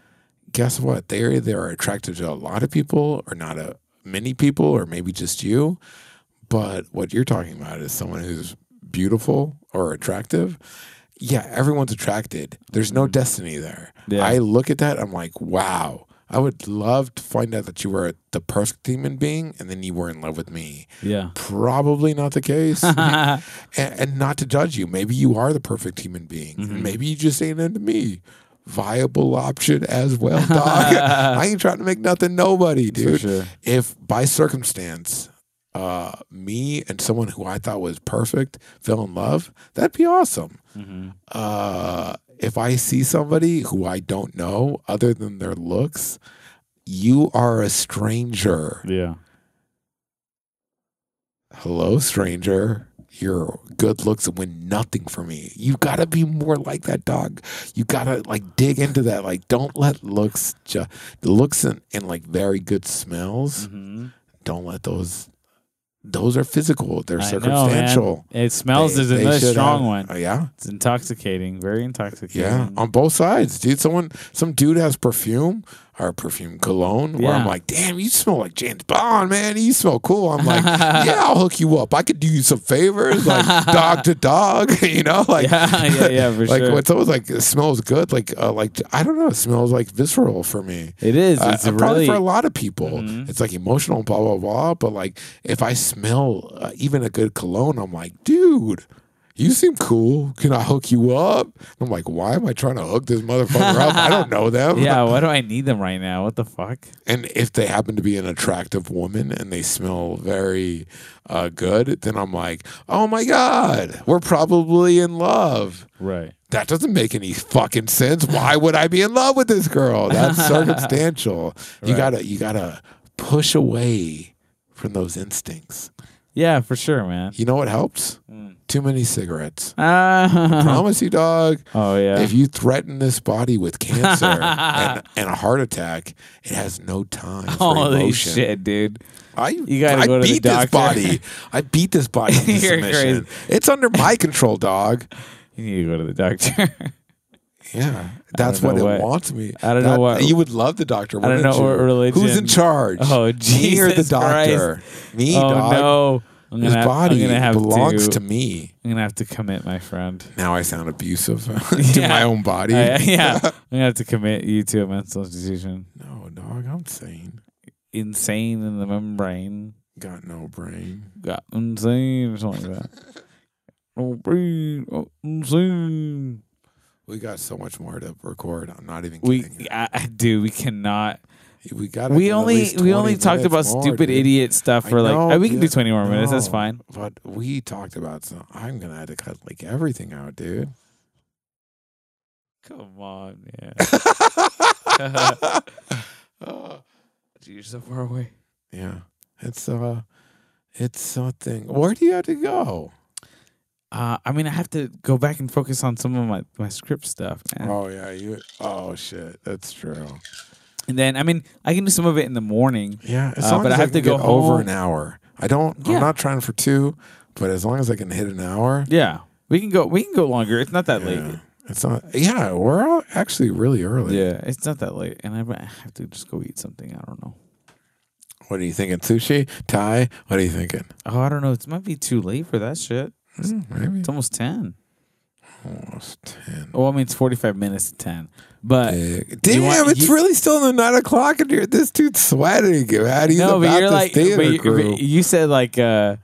Guess what? They either are attracted to a lot of people or not a many people or maybe just you. But what you're talking about is someone who's beautiful or attractive. Yeah, everyone's attracted. There's no destiny there. Yeah. I look at that, I'm like, wow. I would love to find out that you were the perfect human being and then you were in love with me. yeah. Probably not the case and, and not to judge you. Maybe you are the perfect human being. Mhm. Maybe you just ain't into me. Viable option as well, dog. I ain't trying to make nothing nobody, for dude. sure. If by circumstance, uh, me and someone who I thought was perfect fell in love, that'd be awesome. hmm Uh, if I see somebody who I don't know other than their looks, you are a stranger. Yeah, hello stranger. Your good looks win nothing for me. You gotta be more like that dog. You gotta like dig into that like don't let looks ju- the looks and, and like very good smells hmm don't let those those are physical they're I circumstantial man. It smells. They another strong have- one. Oh, yeah It's intoxicating. Very intoxicating. yeah on both sides dude someone some dude has perfume or perfume cologne where i'm like damn you smell like james bond man you smell cool i'm like yeah i'll hook you up i could do you some favors like dog to dog you know like yeah, yeah, yeah, for like sure. when someone's like it smells good like uh, like i don't know it smells like visceral for me it is. uh, It's uh, probably really. for a lot of people Mhm. it's like emotional blah blah blah but like if i smell uh, even a good cologne i'm like dude you seem cool. Can I hook you up? I'm like, why am I trying to hook this motherfucker up? I don't know them. yeah, why do I need them right now? What the fuck? And if they happen to be an attractive woman and they smell very uh, good, then I'm like, oh my God, we're probably in love. Right. That doesn't make any fucking sense. Why would I be in love with this girl? That's circumstantial. You gotta you gotta push away from those instincts. Yeah, for sure, man. You know what helps? Mm. Too many cigarettes. Ah. Promise you, dog. oh yeah. If you threaten this body with cancer and, and a heart attack, it has no time for Holy emotion. shit, dude. I, You gotta I go to the beat this doctor. body. I beat this body You're submission. It's under my control, dog. You need to go to the doctor. Yeah, that's what know it what- wdon't me. I don't know That- what- you would love the doctor. I don't know what you? religion- Who's in charge? Oh, me or the Jesus doctor? Me, oh dog. no. I'm His have, body I'm belongs to, to me. I'm gonna have to commit, my friend. Now I sound abusive to Yeah. my own body. I- yeah, I'm gonna have to commit you to a mental institution. no, dog. I'm sane. Insane in the membrane. Got no brain. Got insane or something like that. Oh, brain, oh, insane. We got so much more to record. I'm not even We, kidding. I, I do. We cannot. we got. We only, we only talked about stupid idiot stuff for like. uh, we can do 20 more minutes. That's fine. But we talked about some. I'm gonna have to cut like everything out, dude. Come on, man. Uh, You're so far away. yeah, it's uh, it's something. Where do you have to go? Uh, I mean, I have to go back and focus on some of my, my script stuff, man. Oh yeah, you. Oh shit, that's true. And then, I mean, I can do some of it in the morning. Yeah, Uh, but I have can to go get over an hour. I don't. Yeah. I'm not trying for two, but as long as I can hit an hour. Yeah, we can go. We can go longer. It's not that yeah, late. It's not. Yeah, we're all actually really early. Yeah, it's not that late, and I have to just go eat something. I don't know. What are you thinking? Sushi? Thai? What are you thinking? Oh, I don't know. It might be too late for that shit. Maybe. It's almost ten. Almost ten. Well, I mean, it's 45 minutes to 10. But Big. Damn, want- it's you- really still in the nine o'clock, and you're, this dude's sweating. Man, he's no, about but you're this like, but you, but you said like uh,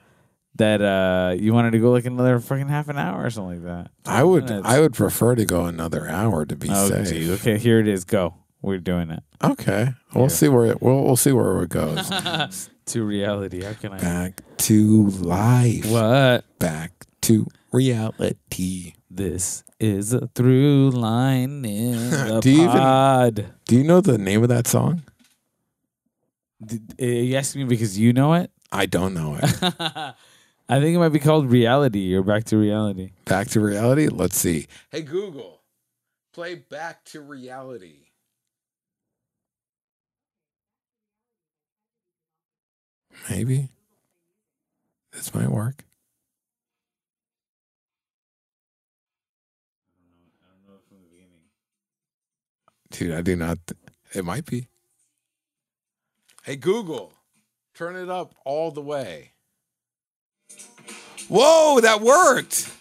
that uh, you wanted to go like another fucking half an hour or something like that. I would, minutes. I would prefer to go another hour to be Oh, safe. geez. Okay, here it is. Go. We're doing it Okay, we'll see where it, we'll we'll see where it goes. to reality. How can I? Back to life. What? Back to reality. This is a through line in the Do you even- pod. Do you know the name of that song? Did, uh, you asking me because you know it? I don't know it. I think it might be called reality or back to reality. Back to reality. Let's see. Hey Google, play Back to Reality. Maybe this might work. Dude, I do not. It might be. Hey Google, turn it up all the way. Whoa, that worked.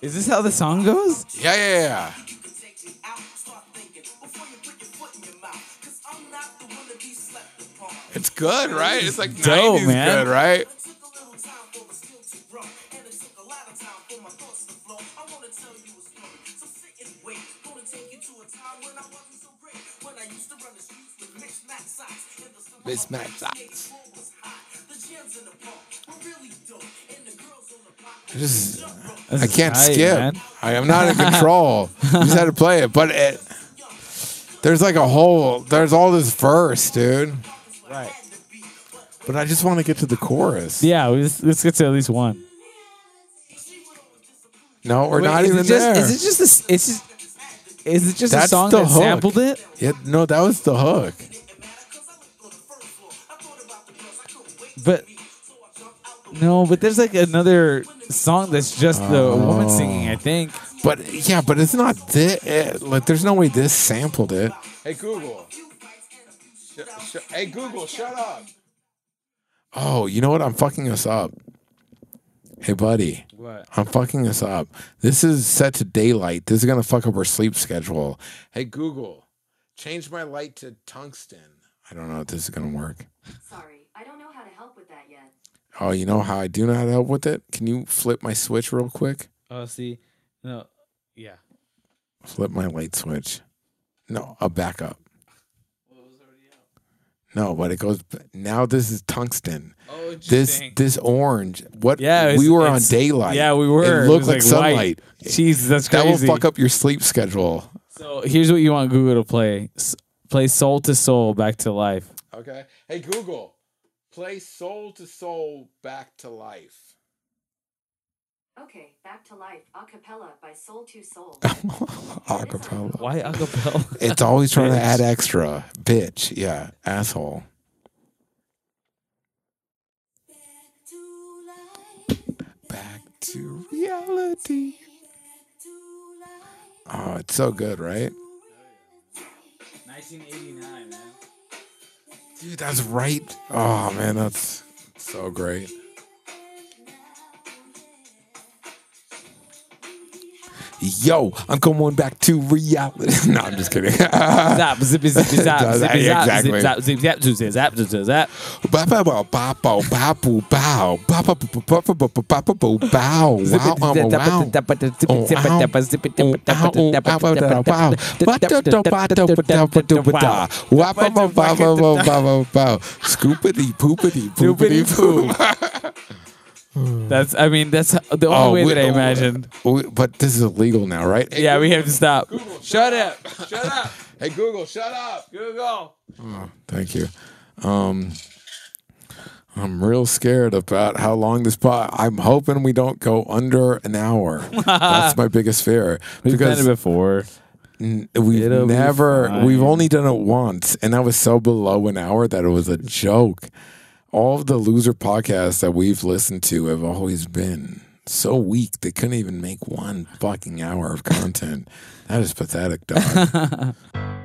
Is this how the song goes? Yeah, yeah, yeah. It's good, right? It's like Dope, 90s man. good, right? Socks. Just, I can't tight, skip. man. I am not in control. you just had to play it, but it. There's like a whole. There's all this verse, dude. Right. But I just want to get to the chorus. Yeah, let's, let's get to at least one. No, we're Wait, not is even it just, there. Is it just a, it's just, is it just That's a song the that hook. sampled it? Yeah, no, that was the hook. But no, but there's like another song that's just the woman oh. singing. I think. But yeah, but it's not this. It, like, there's no way this sampled it. Hey Google. Sh- sh- hey Google, shut up. Oh, you know what? I'm fucking us up. Hey, buddy. What? I'm fucking us up. This is set to daylight. This is gonna fuck up our sleep schedule. Hey Google, change my light to tungsten. I don't know if this is gonna work. Sorry, I don't know how to help with that yet. Oh, you know how I do not help with it? Can you flip my switch real quick? Oh, see, no, yeah. Flip my light switch. No, a backup. No, but it goes. Now this is tungsten. Oh, This this orange. What? Yeah, we were on daylight. Yeah, we were. It It looked was like, white. sunlight. Jeez, that's crazy. That will fuck up your sleep schedule. So here's what you want Google to play: S- play "Soul II Soul" back to life. Okay. Hey Google, play Soul II Soul Back to Life. Okay, back to life, a cappella by Soul II Soul. Acapella. Why acapella? It's always trying to add extra. Bitch. Yeah. Asshole. Back to reality. Oh, it's so good, right? 1989, man. Dude, that's right. Oh man, that's so great. Yo, I'm going back to reality. no, I'm just kidding. Zap, zippy, zippy, zap, zippy, zap, exactly. zip, zap, zip, zap, zip, zap, zip, zip, zap. Ba ba ba boo bow. Ba ba ba ba ba ba ba ba ba boo bow. Wow, wow, wow. Oh. Oh, oh. Scoopity poopity poopity poop. That's, I mean, that's the only way that I imagined. we- But this is illegal now, right? Hey, Yeah, we have to stop. Shut up. Shut up. Hey Google, shut up. Google. Oh, thank you. Um, I'm real scared about how long this pod. I'm hoping we don't go under an hour. That's my biggest fear We've done it because before. n- we've It'll be never, fine. we've only done it once, and that was so below an hour that it was a joke. All of the loser podcasts that we've listened to have always been so weak they couldn't even make one fucking hour of content. that is pathetic, dog.